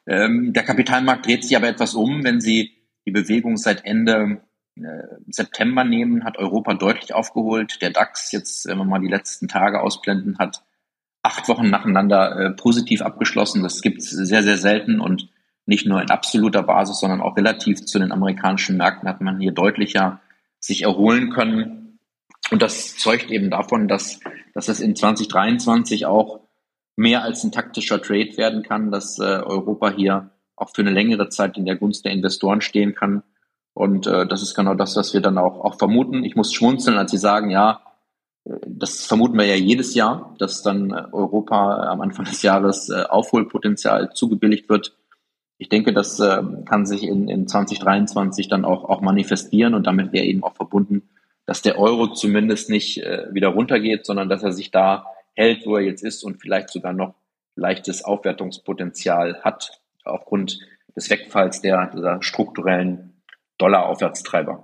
Ähm, der Kapitalmarkt dreht sich aber etwas um. Wenn Sie die Bewegung seit Ende äh, September nehmen, hat Europa deutlich aufgeholt. Der DAX, jetzt, wenn wir mal die letzten Tage ausblenden, hat acht Wochen nacheinander äh, positiv abgeschlossen. Das gibt es sehr, sehr selten und nicht nur in absoluter Basis, sondern auch relativ zu den amerikanischen Märkten hat man hier deutlicher sich erholen können. Und das zeugt eben davon, dass, dass es in 2023 auch mehr als ein taktischer Trade werden kann, dass äh, Europa hier auch für eine längere Zeit in der Gunst der Investoren stehen kann. Und äh, das ist genau das, was wir dann auch, auch vermuten. Ich muss schmunzeln, als Sie sagen, ja, das vermuten wir ja jedes Jahr, dass dann äh, Europa am Anfang des Jahres äh, Aufholpotenzial zugebilligt wird ich denke, das äh, kann sich in, in 2023 dann auch, auch manifestieren und damit wäre eben auch verbunden, dass der Euro zumindest nicht äh, wieder runtergeht, sondern dass er sich da hält, wo er jetzt ist und vielleicht sogar noch leichtes Aufwertungspotenzial hat aufgrund des Wegfalls der, dieser strukturellen Dollar-Aufwärtstreiber.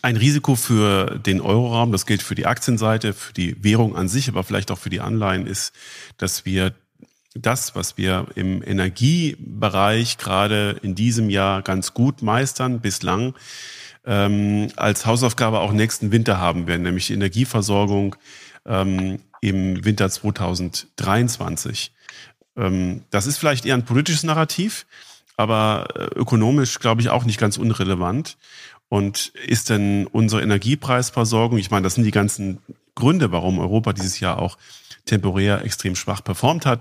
Ein Risiko für den Euroraum, das gilt für die Aktienseite, für die Währung an sich, aber vielleicht auch für die Anleihen, ist, dass wir das, was wir im Energiebereich gerade in diesem Jahr ganz gut meistern, bislang, ähm, als Hausaufgabe auch nächsten Winter haben werden, nämlich die Energieversorgung ähm, im Winter 2023. Ähm, das ist vielleicht eher ein politisches Narrativ, aber äh, ökonomisch, glaube ich, auch nicht ganz unrelevant. Und ist denn unsere Energiepreisversorgung, ich meine, das sind die ganzen Gründe, warum Europa dieses Jahr auch temporär extrem schwach performt hat,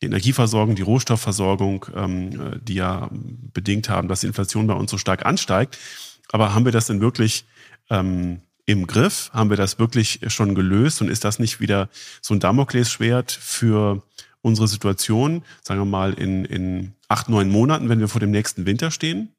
die Energieversorgung, die Rohstoffversorgung, ähm, die ja bedingt haben, dass die Inflation bei uns so stark ansteigt. Aber haben wir das denn wirklich ähm, im Griff? Haben wir das wirklich schon gelöst? Und ist das nicht wieder so ein Damoklesschwert für unsere Situation, sagen wir mal, in, in acht, neun Monaten, wenn wir vor dem nächsten Winter stehen?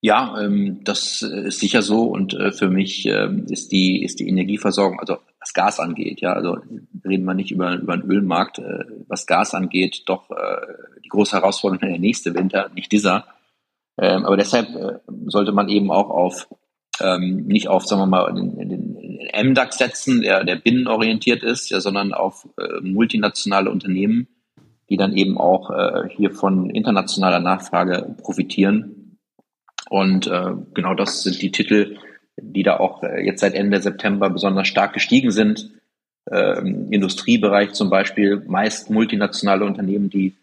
Ja, ähm, das ist sicher so und äh, für mich ähm, ist die ist die Energieversorgung, also was Gas angeht, ja, also reden wir nicht über über den Ölmarkt, äh, was Gas angeht, doch äh, die große Herausforderung der nächste Winter, nicht dieser. Ähm, aber deshalb äh, sollte man eben auch auf ähm, nicht auf, sagen wir mal, den, den, den MDAX setzen, der der binnenorientiert ist, ja, sondern auf äh, multinationale Unternehmen, die dann eben auch äh, hier von internationaler Nachfrage profitieren und äh, genau das sind die Titel, die da auch äh, jetzt seit Ende September besonders stark gestiegen sind. Äh, Industriebereich zum Beispiel meist multinationale Unternehmen, die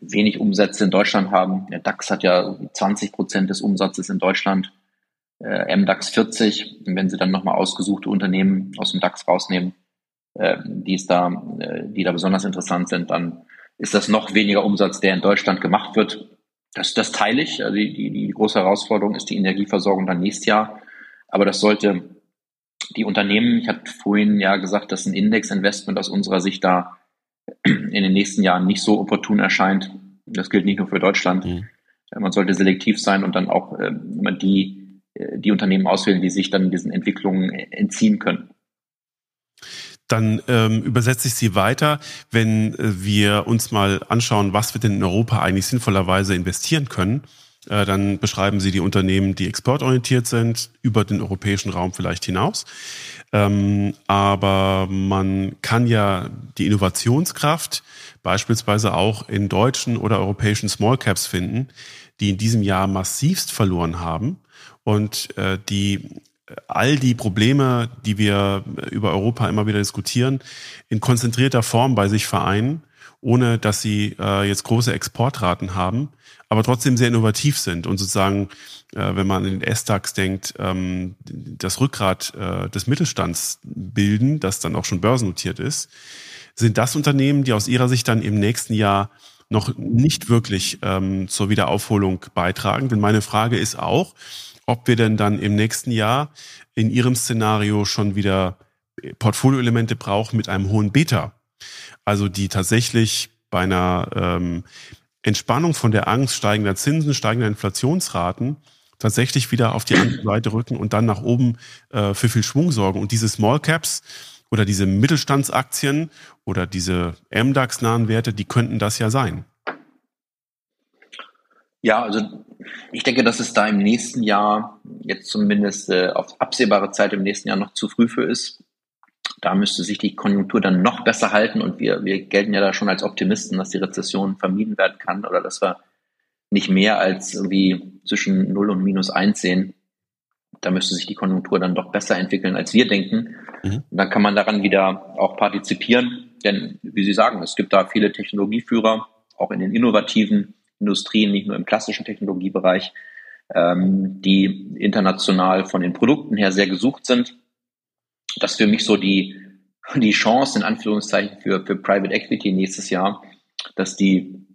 wenig Umsätze in Deutschland haben. Der DAX hat ja 20 Prozent des Umsatzes in Deutschland, äh, MDAX 40. Und wenn Sie dann nochmal ausgesuchte Unternehmen aus dem DAX rausnehmen, äh, die, ist da, äh, die da besonders interessant sind, dann ist das noch weniger Umsatz, der in Deutschland gemacht wird. Das, das teile ich. Also die, die, die große Herausforderung ist die Energieversorgung dann nächstes Jahr. Aber das sollte die Unternehmen, ich hatte vorhin ja gesagt, dass ein Indexinvestment aus unserer Sicht da in den nächsten Jahren nicht so opportun erscheint. Das gilt nicht nur für Deutschland. Mhm. Man sollte selektiv sein und dann auch äh, die, äh, die Unternehmen auswählen, die sich dann diesen Entwicklungen entziehen können. Dann ähm, übersetze ich sie weiter, wenn äh, wir uns mal anschauen, was wir denn in Europa eigentlich sinnvollerweise investieren können. Äh, dann beschreiben Sie die Unternehmen, die exportorientiert sind, über den europäischen Raum vielleicht hinaus. Ähm, aber man kann ja die Innovationskraft beispielsweise auch in deutschen oder europäischen Small Caps finden, die in diesem Jahr massivst verloren haben und äh, die all die Probleme, die wir über Europa immer wieder diskutieren, in konzentrierter Form bei sich vereinen, ohne dass sie äh, jetzt große Exportraten haben, aber trotzdem sehr innovativ sind und sozusagen, äh, wenn man in den S-DAX denkt, ähm, das Rückgrat äh, des Mittelstands bilden, das dann auch schon börsennotiert ist, sind das Unternehmen, die aus Ihrer Sicht dann im nächsten Jahr noch nicht wirklich ähm, zur Wiederaufholung beitragen. Denn meine Frage ist auch, ob wir denn dann im nächsten Jahr in Ihrem Szenario schon wieder Portfolioelemente brauchen mit einem hohen Beta. Also die tatsächlich bei einer ähm, Entspannung von der Angst steigender Zinsen, steigender Inflationsraten tatsächlich wieder auf die andere Seite rücken und dann nach oben äh, für viel Schwung sorgen. Und diese Small Caps oder diese Mittelstandsaktien oder diese MDAX-nahen Werte, die könnten das ja sein. Ja, also ich denke, dass es da im nächsten Jahr, jetzt zumindest äh, auf absehbare Zeit im nächsten Jahr noch zu früh für ist. Da müsste sich die Konjunktur dann noch besser halten und wir, wir gelten ja da schon als Optimisten, dass die Rezession vermieden werden kann oder dass wir nicht mehr als irgendwie zwischen 0 und minus 1 sehen. Da müsste sich die Konjunktur dann doch besser entwickeln, als wir denken. Mhm. Und dann kann man daran wieder auch partizipieren. Denn, wie Sie sagen, es gibt da viele Technologieführer, auch in den innovativen Industrien, nicht nur im klassischen Technologiebereich, ähm, die international von den Produkten her sehr gesucht sind. Das für mich so die, die Chance, in Anführungszeichen, für, für Private Equity nächstes Jahr, dass die,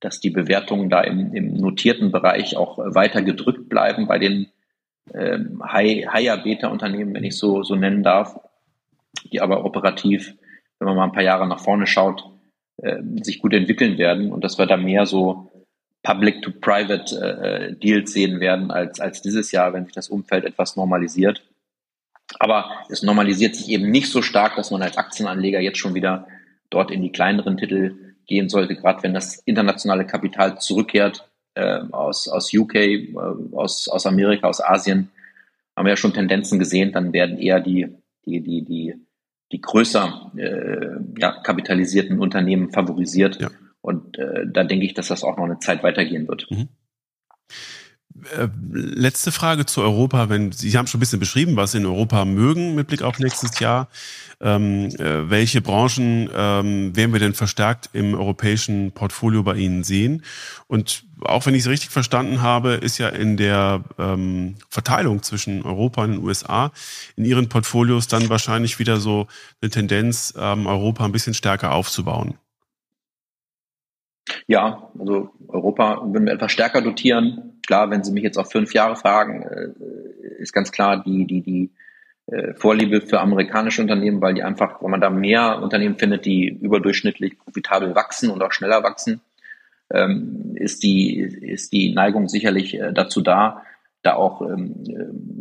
dass die Bewertungen da im, im notierten Bereich auch weiter gedrückt bleiben bei den ähm, Higher-Beta-Unternehmen, wenn ich so, so nennen darf, die aber operativ, wenn man mal ein paar Jahre nach vorne schaut, äh, sich gut entwickeln werden und dass wir da mehr so Public-to-Private äh, Deals sehen werden als, als dieses Jahr, wenn sich das Umfeld etwas normalisiert. Aber es normalisiert sich eben nicht so stark, dass man als Aktienanleger jetzt schon wieder dort in die kleineren Titel gehen sollte, gerade wenn das internationale Kapital zurückkehrt äh, aus, aus UK, äh, aus, aus Amerika, aus Asien, haben wir ja schon Tendenzen gesehen, dann werden eher die, die, die, die, die größer äh, ja, kapitalisierten Unternehmen favorisiert. Ja. Und äh, da denke ich, dass das auch noch eine Zeit weitergehen wird. Mhm. Äh, letzte Frage zu Europa. Wenn Sie haben schon ein bisschen beschrieben, was Sie in Europa mögen mit Blick auf nächstes Jahr. Ähm, äh, welche Branchen ähm, werden wir denn verstärkt im europäischen Portfolio bei Ihnen sehen? Und auch wenn ich es richtig verstanden habe, ist ja in der ähm, Verteilung zwischen Europa und den USA in Ihren Portfolios dann wahrscheinlich wieder so eine Tendenz, ähm, Europa ein bisschen stärker aufzubauen. Ja, also Europa würden wir etwas stärker dotieren. Klar, wenn Sie mich jetzt auf fünf Jahre fragen, äh, ist ganz klar die, die, die äh, Vorliebe für amerikanische Unternehmen, weil die einfach, weil man da mehr Unternehmen findet, die überdurchschnittlich profitabel wachsen und auch schneller wachsen, ähm, ist die, ist die Neigung sicherlich äh, dazu da, da auch ähm,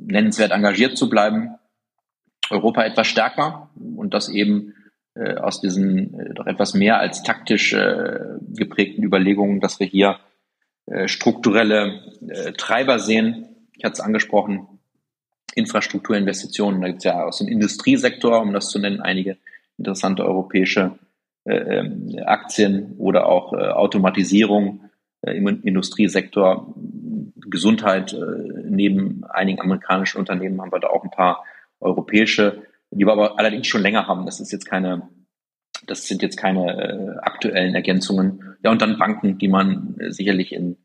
nennenswert engagiert zu bleiben. Europa etwas stärker und das eben aus diesen doch etwas mehr als taktisch geprägten Überlegungen, dass wir hier äh, strukturelle äh, Treiber sehen. Ich hatte es angesprochen, Infrastrukturinvestitionen, da gibt es ja aus dem Industriesektor, um das zu nennen, einige interessante europäische äh, ähm, Aktien oder auch äh, Automatisierung äh, im Industriesektor, Gesundheit, äh, neben einigen amerikanischen Unternehmen haben wir da auch ein paar europäische die wir aber allerdings schon länger haben. Das ist jetzt keine, das sind jetzt keine äh, aktuellen Ergänzungen. Ja, und dann Banken, die man äh, sicherlich in,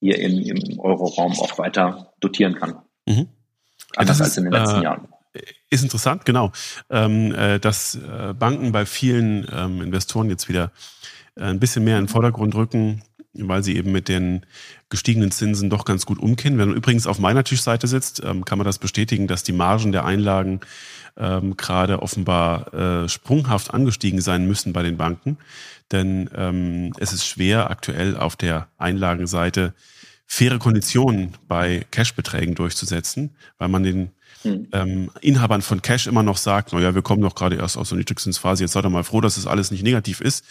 hier im, im Euroraum auch weiter dotieren kann. Mhm. Anders als in den letzten äh, Jahren. Ist interessant, genau, ähm, äh, dass äh, Banken bei vielen ähm, Investoren jetzt wieder äh, ein bisschen mehr in den Vordergrund rücken. weil sie eben mit den gestiegenen Zinsen doch ganz gut umkennen. Wenn man übrigens auf meiner Tischseite sitzt, ähm, kann man das bestätigen, dass die Margen der Einlagen ähm, gerade offenbar äh, sprunghaft angestiegen sein müssen bei den Banken. Denn ähm, es ist schwer, aktuell auf der Einlagenseite faire Konditionen bei Cashbeträgen durchzusetzen, weil man den hm. ähm, Inhabern von Cash immer noch sagt, naja, wir kommen doch gerade erst aus der Niedrigzinsphase, jetzt seid doch mal froh, dass es das alles nicht negativ ist.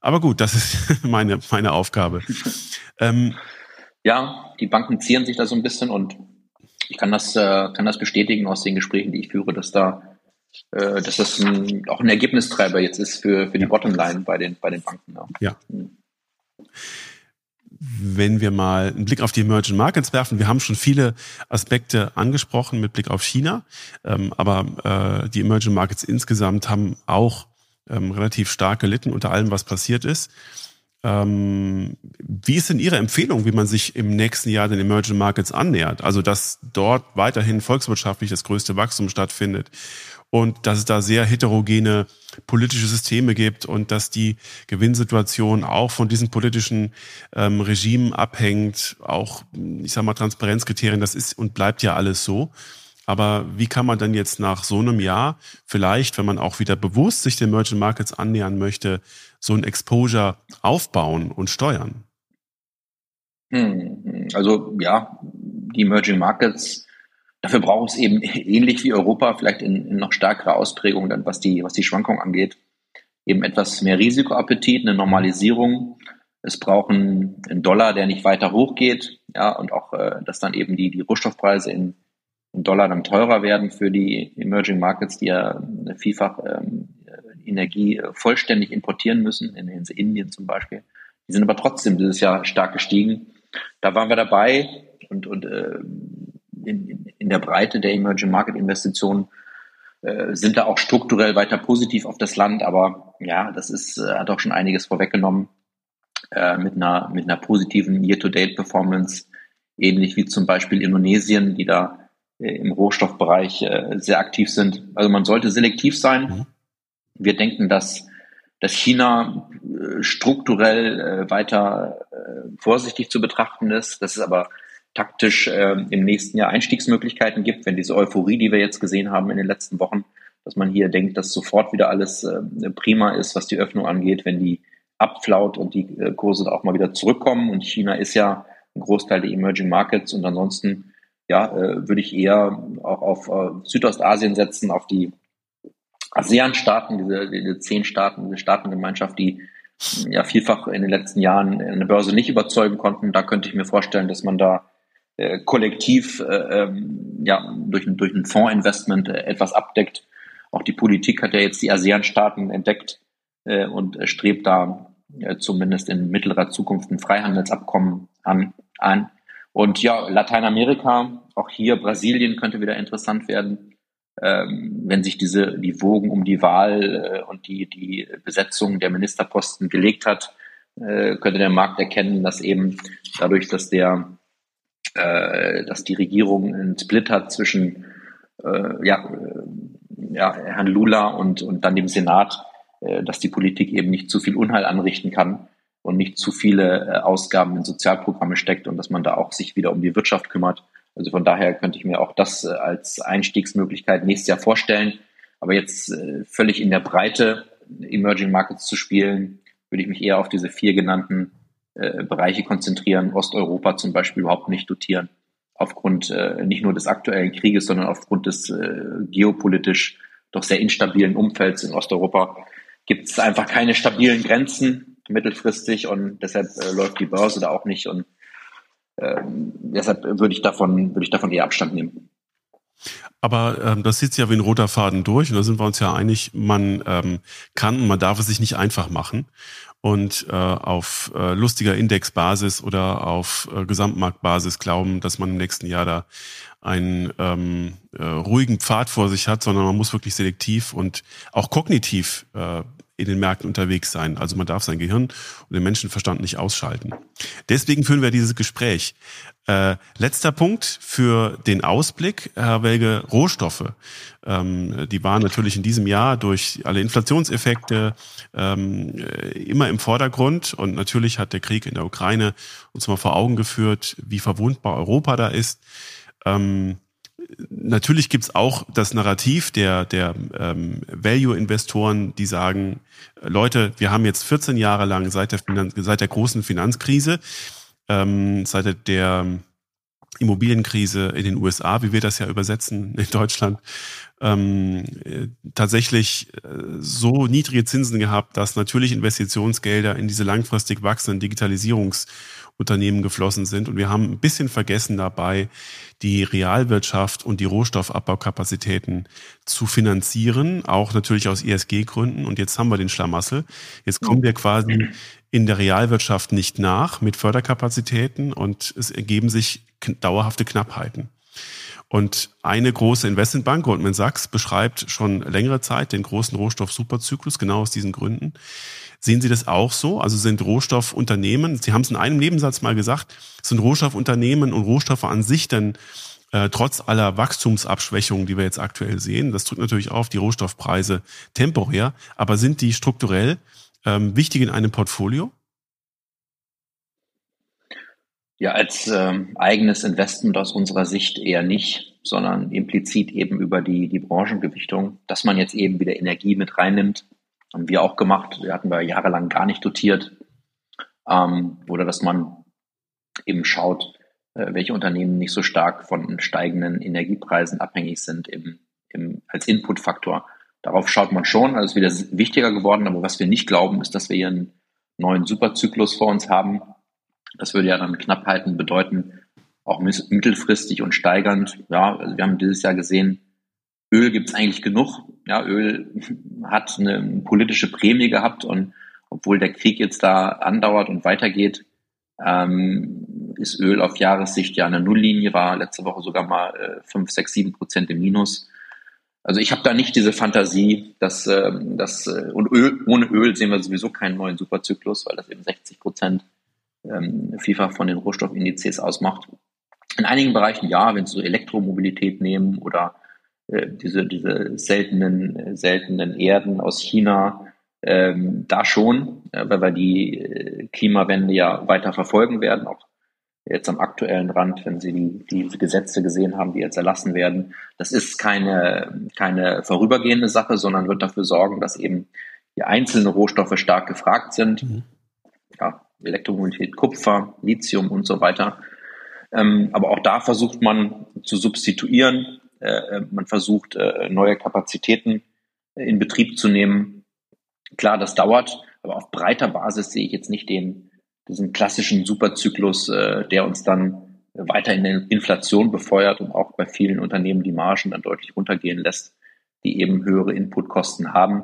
Aber gut, das ist meine, meine Aufgabe. Ähm, ja, die Banken zieren sich da so ein bisschen und ich kann das, äh, kann das bestätigen aus den Gesprächen, die ich führe, dass da äh, dass das ein, auch ein Ergebnistreiber jetzt ist für, für die Bottomline bei den, bei den Banken. Ja. ja. Hm. Wenn wir mal einen Blick auf die Emerging Markets werfen, wir haben schon viele Aspekte angesprochen mit Blick auf China, ähm, aber äh, die Emerging Markets insgesamt haben auch ähm, relativ stark gelitten unter allem, was passiert ist. Ähm, wie ist denn Ihre Empfehlung, wie man sich im nächsten Jahr den Emerging Markets annähert? Also, dass dort weiterhin volkswirtschaftlich das größte Wachstum stattfindet und dass es da sehr heterogene politische Systeme gibt und dass die Gewinnsituation auch von diesen politischen ähm, Regimen abhängt, auch, ich sag mal, Transparenzkriterien, das ist und bleibt ja alles so. Aber wie kann man dann jetzt nach so einem Jahr vielleicht, wenn man auch wieder bewusst sich den Emerging Markets annähern möchte, so ein Exposure aufbauen und steuern? Hm, also ja, die Emerging Markets Dafür braucht es eben ähnlich wie Europa, vielleicht in, in noch stärkerer Ausprägung, dann was die, was die Schwankung angeht, eben etwas mehr Risikoappetit, eine Normalisierung. Es braucht einen, einen Dollar, der nicht weiter hochgeht, ja, und auch, äh, dass dann eben die, die Rohstoffpreise in, in Dollar dann teurer werden für die Emerging Markets, die ja vielfach ähm, Energie vollständig importieren müssen, in, in Indien zum Beispiel. Die sind aber trotzdem dieses Jahr stark gestiegen. Da waren wir dabei und, und äh, in, in der Breite der Emerging Market Investitionen äh, sind da auch strukturell weiter positiv auf das Land, aber ja, das ist, äh, hat auch schon einiges vorweggenommen äh, mit einer, mit einer positiven Year-to-Date-Performance, ähnlich wie zum Beispiel Indonesien, die da äh, im Rohstoffbereich äh, sehr aktiv sind. Also man sollte selektiv sein. Wir denken, dass, dass China äh, strukturell äh, weiter äh, vorsichtig zu betrachten ist. Das ist aber taktisch im nächsten Jahr Einstiegsmöglichkeiten gibt, wenn diese Euphorie, die wir jetzt gesehen haben in den letzten Wochen, dass man hier denkt, dass sofort wieder alles prima ist, was die Öffnung angeht, wenn die abflaut und die Kurse auch mal wieder zurückkommen. Und China ist ja ein Großteil der Emerging Markets und ansonsten ja, würde ich eher auch auf Südostasien setzen, auf die ASEAN-Staaten, diese, diese zehn Staaten, diese Staatengemeinschaft, die ja vielfach in den letzten Jahren eine Börse nicht überzeugen konnten. Da könnte ich mir vorstellen, dass man da äh, kollektiv äh, ähm, ja, durch, durch ein Fondsinvestment äh, etwas abdeckt. Auch die Politik hat ja jetzt die ASEAN-Staaten entdeckt äh, und strebt da äh, zumindest in mittlerer Zukunft ein Freihandelsabkommen an. an. Und ja, Lateinamerika, auch hier Brasilien könnte wieder interessant werden, ähm, wenn sich diese die Wogen um die Wahl äh, und die die Besetzung der Ministerposten gelegt hat, äh, könnte der Markt erkennen, dass eben dadurch, dass der äh, dass die Regierung einen Split hat zwischen äh, ja, äh, ja, Herrn Lula und, und dann dem Senat, äh, dass die Politik eben nicht zu viel Unheil anrichten kann und nicht zu viele Ausgaben in Sozialprogramme steckt und dass man da auch sich wieder um die Wirtschaft kümmert. Also von daher könnte ich mir auch das äh, als Einstiegsmöglichkeit nächstes Jahr vorstellen. Aber jetzt äh, völlig in der Breite Emerging Markets zu spielen, würde ich mich eher auf diese vier genannten äh, Bereiche konzentrieren, Osteuropa zum Beispiel überhaupt nicht dotieren. Aufgrund nicht nur des aktuellen Krieges, sondern aufgrund des geopolitisch doch sehr instabilen Umfelds in Osteuropa gibt es einfach keine stabilen Grenzen mittelfristig und deshalb läuft die Börse da auch nicht und äh, deshalb würde ich davon würde ich davon eher Abstand nehmen. Aber ähm, das sieht ja wie ein roter Faden durch und da sind wir uns ja einig, man ähm, kann und man darf es sich nicht einfach machen und äh, auf äh, lustiger Indexbasis oder auf äh, Gesamtmarktbasis glauben, dass man im nächsten Jahr da einen ähm, äh, ruhigen Pfad vor sich hat, sondern man muss wirklich selektiv und auch kognitiv äh, in den Märkten unterwegs sein. Also man darf sein Gehirn und den Menschenverstand nicht ausschalten. Deswegen führen wir dieses Gespräch. Äh, letzter Punkt für den Ausblick, Herr Welge, Rohstoffe. Ähm, die waren natürlich in diesem Jahr durch alle Inflationseffekte ähm, äh, immer im Vordergrund und natürlich hat der Krieg in der Ukraine uns mal vor Augen geführt, wie verwundbar Europa da ist. Ähm, natürlich gibt's auch das Narrativ der, der ähm, Value-Investoren, die sagen, Leute, wir haben jetzt 14 Jahre lang seit der, Finanz seit der großen Finanzkrise, ähm, seit der Immobilienkrise in den USA, wie wir das ja übersetzen in Deutschland, ähm, tatsächlich äh, so niedrige Zinsen gehabt, dass natürlich Investitionsgelder in diese langfristig wachsenden Digitalisierungs- Unternehmen geflossen sind. Und wir haben ein bisschen vergessen dabei, die Realwirtschaft und die Rohstoffabbaukapazitäten zu finanzieren, auch natürlich aus ESG-Gründen. Und jetzt haben wir den Schlamassel. Jetzt kommen wir quasi in der Realwirtschaft nicht nach mit Förderkapazitäten und es ergeben sich dauerhafte Knappheiten. Und eine große Investmentbank, Goldman Sachs, beschreibt schon längere Zeit den großen Rohstoff-Superzyklus, genau aus diesen Gründen. Sehen Sie das auch so? Also sind Rohstoffunternehmen, Sie haben es in einem Nebensatz mal gesagt, sind Rohstoffunternehmen und Rohstoffe an sich denn äh, trotz aller Wachstumsabschwächungen, die wir jetzt aktuell sehen, das drückt natürlich auf die Rohstoffpreise temporär, aber sind die strukturell ähm, wichtig in einem Portfolio? Ja, als ähm, eigenes Investment aus unserer Sicht eher nicht, sondern implizit eben über die, die Branchengewichtung, dass man jetzt eben wieder Energie mit reinnimmt. Haben wir auch gemacht. Wir hatten wir jahrelang gar nicht dotiert. Ähm, oder dass man eben schaut, äh, welche Unternehmen nicht so stark von steigenden Energiepreisen abhängig sind im, im, als Inputfaktor. Darauf schaut man schon, also ist wieder wichtiger geworden. Aber was wir nicht glauben, ist, dass wir hier einen neuen Superzyklus vor uns haben, das würde ja dann Knappheiten bedeuten, auch mittelfristig und steigernd. Ja, also wir haben dieses Jahr gesehen, Öl gibt es eigentlich genug. Ja, Öl hat eine politische Prämie gehabt und obwohl der Krieg jetzt da andauert und weitergeht, ähm, ist Öl auf Jahressicht ja eine Nulllinie, war letzte Woche sogar mal äh, 5, 6, 7 Prozent im Minus. Also ich habe da nicht diese Fantasie, dass, äh, dass äh, und Öl, ohne Öl sehen wir sowieso keinen neuen Superzyklus, weil das eben 60 Prozent ähm, vielfach von den Rohstoffindizes ausmacht. In einigen Bereichen ja, wenn Sie so Elektromobilität nehmen oder äh, diese, diese seltenen, seltenen Erden aus China, ähm, da schon, äh, weil wir die äh, Klimawende ja weiter verfolgen werden, auch jetzt am aktuellen Rand, wenn Sie die, diese Gesetze gesehen haben, die jetzt erlassen werden. Das ist keine, keine vorübergehende Sache, sondern wird dafür sorgen, dass eben die einzelnen Rohstoffe stark gefragt sind. Mhm. Ja, Elektromobilität, Kupfer, Lithium und so weiter. Ähm, aber auch da versucht man zu substituieren. Äh, äh, man versucht, äh, neue Kapazitäten in Betrieb zu nehmen. Klar, das dauert, aber auf breiter Basis sehe ich jetzt nicht den, diesen klassischen Superzyklus, äh, der uns dann weiter in der Inflation befeuert und auch bei vielen Unternehmen die Margen dann deutlich runtergehen lässt, die eben höhere Inputkosten haben.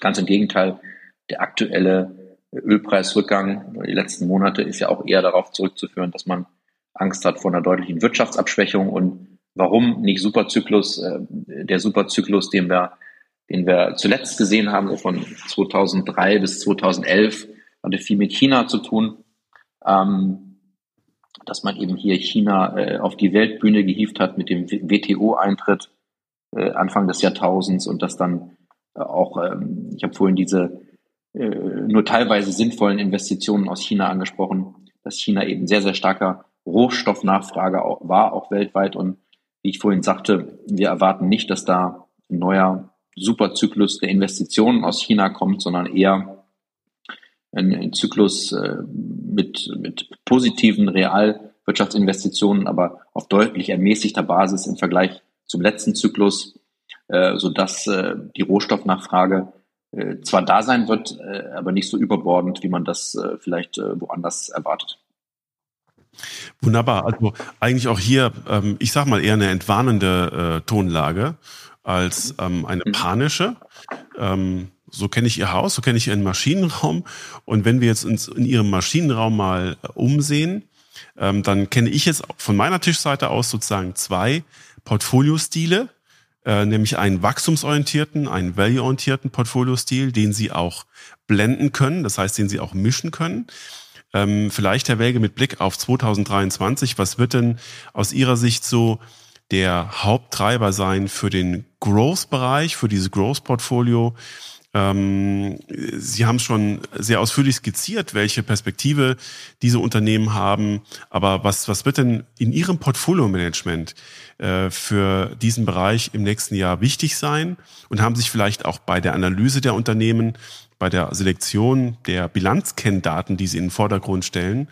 Ganz im Gegenteil, der aktuelle Ölpreisrückgang. Die letzten Monate ist ja auch eher darauf zurückzuführen, dass man Angst hat vor einer deutlichen Wirtschaftsabschwächung. Und warum nicht Superzyklus, äh, der Superzyklus, den wir, den wir zuletzt gesehen haben, von 2003 bis 2011, hatte viel mit China zu tun, ähm, dass man eben hier China äh, auf die Weltbühne gehievt hat mit dem WTO-Eintritt äh, Anfang des Jahrtausends und dass dann auch, ähm, ich habe vorhin diese nur teilweise sinnvollen Investitionen aus China angesprochen, dass China eben sehr, sehr starker Rohstoffnachfrage war, auch weltweit. Und wie ich vorhin sagte, wir erwarten nicht, dass da ein neuer Superzyklus der Investitionen aus China kommt, sondern eher ein, ein Zyklus äh, mit, mit positiven Realwirtschaftsinvestitionen, aber auf deutlich ermäßigter Basis im Vergleich zum letzten Zyklus, äh, sodass äh, die Rohstoffnachfrage äh, zwar da sein wird, äh, aber nicht so überbordend, wie man das äh, vielleicht äh, woanders erwartet. Wunderbar. Also eigentlich auch hier, ähm, ich sag mal eher eine entwarnende äh, Tonlage als ähm, eine mhm. panische. Ähm, so kenne ich Ihr Haus, so kenne ich Ihren Maschinenraum. Und wenn wir jetzt uns in Ihrem Maschinenraum mal umsehen, ähm, dann kenne ich jetzt von meiner Tischseite aus sozusagen zwei Portfoliostile, äh, nämlich einen wachstumsorientierten, einen value-orientierten Portfoliostil, den Sie auch blenden können, das heißt, den Sie auch mischen können. Ähm, vielleicht, Herr Welge, mit Blick auf 2023, was wird denn aus Ihrer Sicht so der Haupttreiber sein für den Growth-Bereich, für dieses Growth-Portfolio? Ähm, Sie haben schon sehr ausführlich skizziert, welche Perspektive diese Unternehmen haben. Aber was, was wird denn in Ihrem Portfolio-Management äh, für diesen Bereich im nächsten Jahr wichtig sein? Und haben sich vielleicht auch bei der Analyse der Unternehmen, bei der Selektion der Bilanzkenndaten, die Sie in den Vordergrund stellen,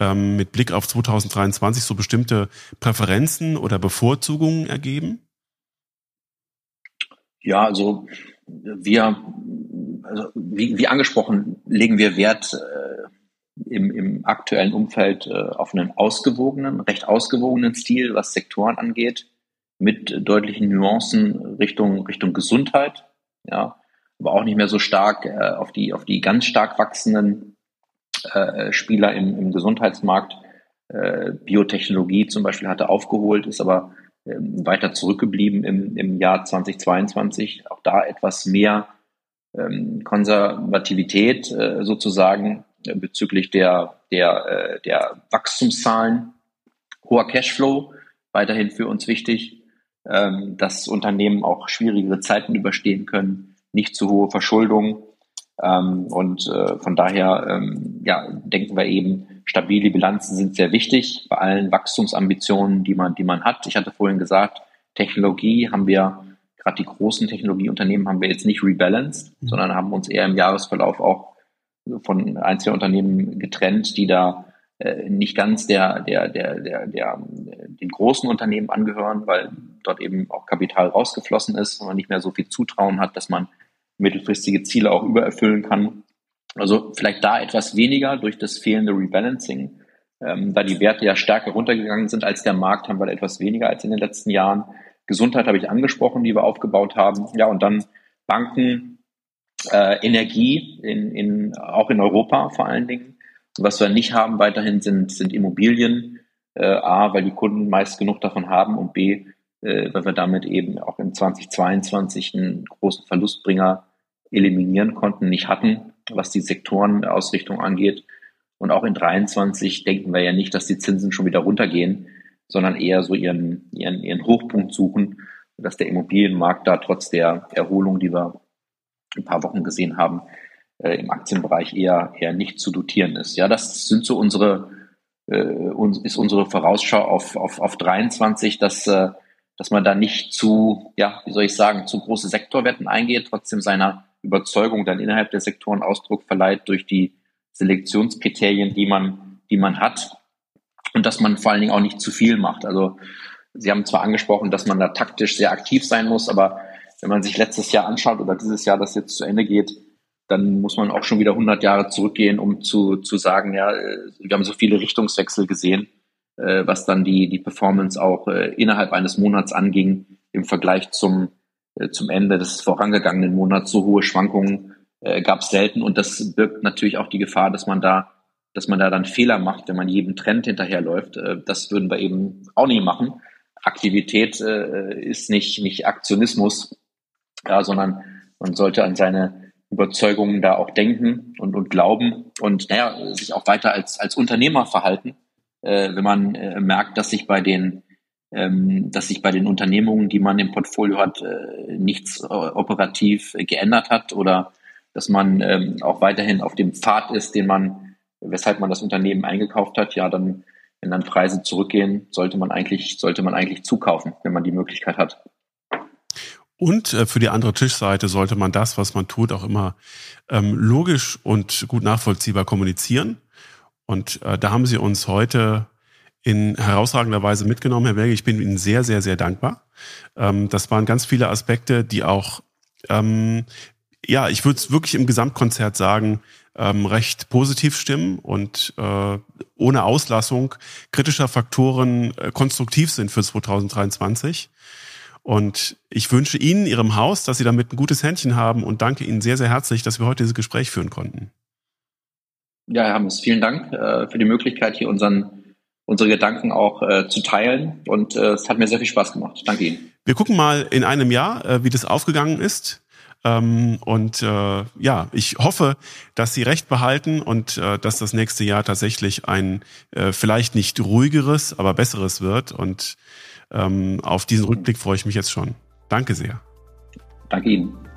ähm, mit Blick auf 2023 so bestimmte Präferenzen oder Bevorzugungen ergeben? Ja, also wir, also wie, wie angesprochen, legen wir Wert äh, im, im aktuellen Umfeld äh, auf einen ausgewogenen, recht ausgewogenen Stil, was Sektoren angeht, mit deutlichen Nuancen Richtung, Richtung Gesundheit, ja, aber auch nicht mehr so stark äh, auf die, auf die ganz stark wachsenden äh, Spieler im, im Gesundheitsmarkt. Äh, Biotechnologie zum Beispiel hatte aufgeholt, ist aber weiter zurückgeblieben im, im Jahr 2022. Auch da etwas mehr ähm, Konservativität äh, sozusagen äh, bezüglich der, der, äh, der Wachstumszahlen. Hoher Cashflow, weiterhin für uns wichtig, ähm, dass Unternehmen auch schwierigere Zeiten überstehen können, nicht zu hohe Verschuldung. Ähm, und von daher ähm, ja, denken wir eben, Stabile Bilanzen sind sehr wichtig bei allen Wachstumsambitionen, die man, die man hat. Ich hatte vorhin gesagt, Technologie haben wir, gerade die großen Technologieunternehmen haben wir jetzt nicht rebalanced, mhm. sondern haben uns eher im Jahresverlauf auch von einzelnen Unternehmen getrennt, die da äh, nicht ganz der, der, der, der, der, den großen Unternehmen angehören, weil dort eben auch Kapital rausgeflossen ist und man nicht mehr so viel Zutrauen hat, dass man mittelfristige Ziele auch übererfüllen kann. Also vielleicht da etwas weniger durch das fehlende Rebalancing. Ähm, da die Werte ja stärker runtergegangen sind als der Markt, haben wir da etwas weniger als in den letzten Jahren. Gesundheit habe ich angesprochen, die wir aufgebaut haben. Ja, und dann Banken, äh, Energie, in, in, auch in Europa vor allen Dingen. Und was wir nicht haben weiterhin sind, sind Immobilien. Äh, A, weil die Kunden meist genug davon haben und B, äh, weil wir damit eben auch in 2022 einen großen Verlustbringer eliminieren konnten, nicht hatten was die Sektorenausrichtung angeht. Und auch in 23 denken wir ja nicht, dass die Zinsen schon wieder runtergehen, sondern eher so ihren, ihren, ihren Hochpunkt suchen, dass der Immobilienmarkt da trotz der Erholung, die wir ein paar Wochen gesehen haben, äh, im Aktienbereich eher, eher nicht zu dotieren ist. Ja, das sind so unsere, äh, ist unsere Vorausschau auf, auf, auf 23, dass, äh, dass man da nicht zu, ja, wie soll ich sagen, zu große Sektorwetten eingeht, trotzdem seiner Überzeugung dann innerhalb der Sektoren Ausdruck verleiht durch die Selektionskriterien, die man, die man hat. Und dass man vor allen Dingen auch nicht zu viel macht. Also Sie haben zwar angesprochen, dass man da taktisch sehr aktiv sein muss, aber wenn man sich letztes Jahr anschaut oder dieses Jahr, das jetzt zu Ende geht, dann muss man auch schon wieder 100 Jahre zurückgehen, um zu, zu sagen, ja, wir haben so viele Richtungswechsel gesehen, äh, was dann die, die Performance auch äh, innerhalb eines Monats anging im Vergleich zum äh, zum Ende des vorangegangenen Monats so hohe Schwankungen äh, gab es selten und das birgt natürlich auch die Gefahr, dass man da, dass man da dann Fehler macht, wenn man jedem Trend hinterherläuft. Äh, das würden wir eben auch nicht machen. Aktivität äh, ist nicht nicht Aktionismus, ja, sondern man sollte an seine Überzeugungen da auch denken und, und glauben und naja, sich auch weiter als, als Unternehmer verhalten, äh, wenn man äh, merkt, dass sich bei den dass sich bei den Unternehmungen, die man im Portfolio hat, äh, nichts äh, operativ geändert hat oder dass man ähm, auch weiterhin auf dem Pfad ist, den man, weshalb man das Unternehmen eingekauft hat, ja, dann, wenn dann Preise zurückgehen, sollte man eigentlich, sollte man eigentlich zukaufen, wenn man die Möglichkeit hat. Und äh, für die andere Tischseite sollte man das, was man tut, auch immer ähm, logisch und gut nachvollziehbar kommunizieren. Und da haben Sie uns heute in herausragender Weise mitgenommen, Herr Berge. Ich bin Ihnen sehr, sehr, sehr dankbar. Ähm, das waren ganz viele Aspekte, die auch, ähm, ja, ich würde es wirklich im Gesamtkonzert sagen, ähm, recht positiv stimmen und äh, ohne Auslassung kritischer Faktoren äh, konstruktiv sind für 2023. Und ich wünsche Ihnen, Ihrem Haus, dass Sie damit ein gutes Händchen haben und danke Ihnen sehr, sehr herzlich, dass wir heute dieses Gespräch führen konnten. Ja, Herr Hammes, vielen Dank äh, für die Möglichkeit, hier unseren unsere Gedanken auch äh, zu teilen. Und äh, es hat mir sehr viel Spaß gemacht. Danke Ihnen. Wir gucken mal in einem Jahr, äh, wie das aufgegangen ist. Ähm, und äh, ja, ich hoffe, dass Sie recht behalten und äh, dass das nächste Jahr tatsächlich ein äh, vielleicht nicht ruhigeres, aber besseres wird. Und ähm, auf diesen Rückblick freue ich mich jetzt schon. Danke sehr. Danke Ihnen.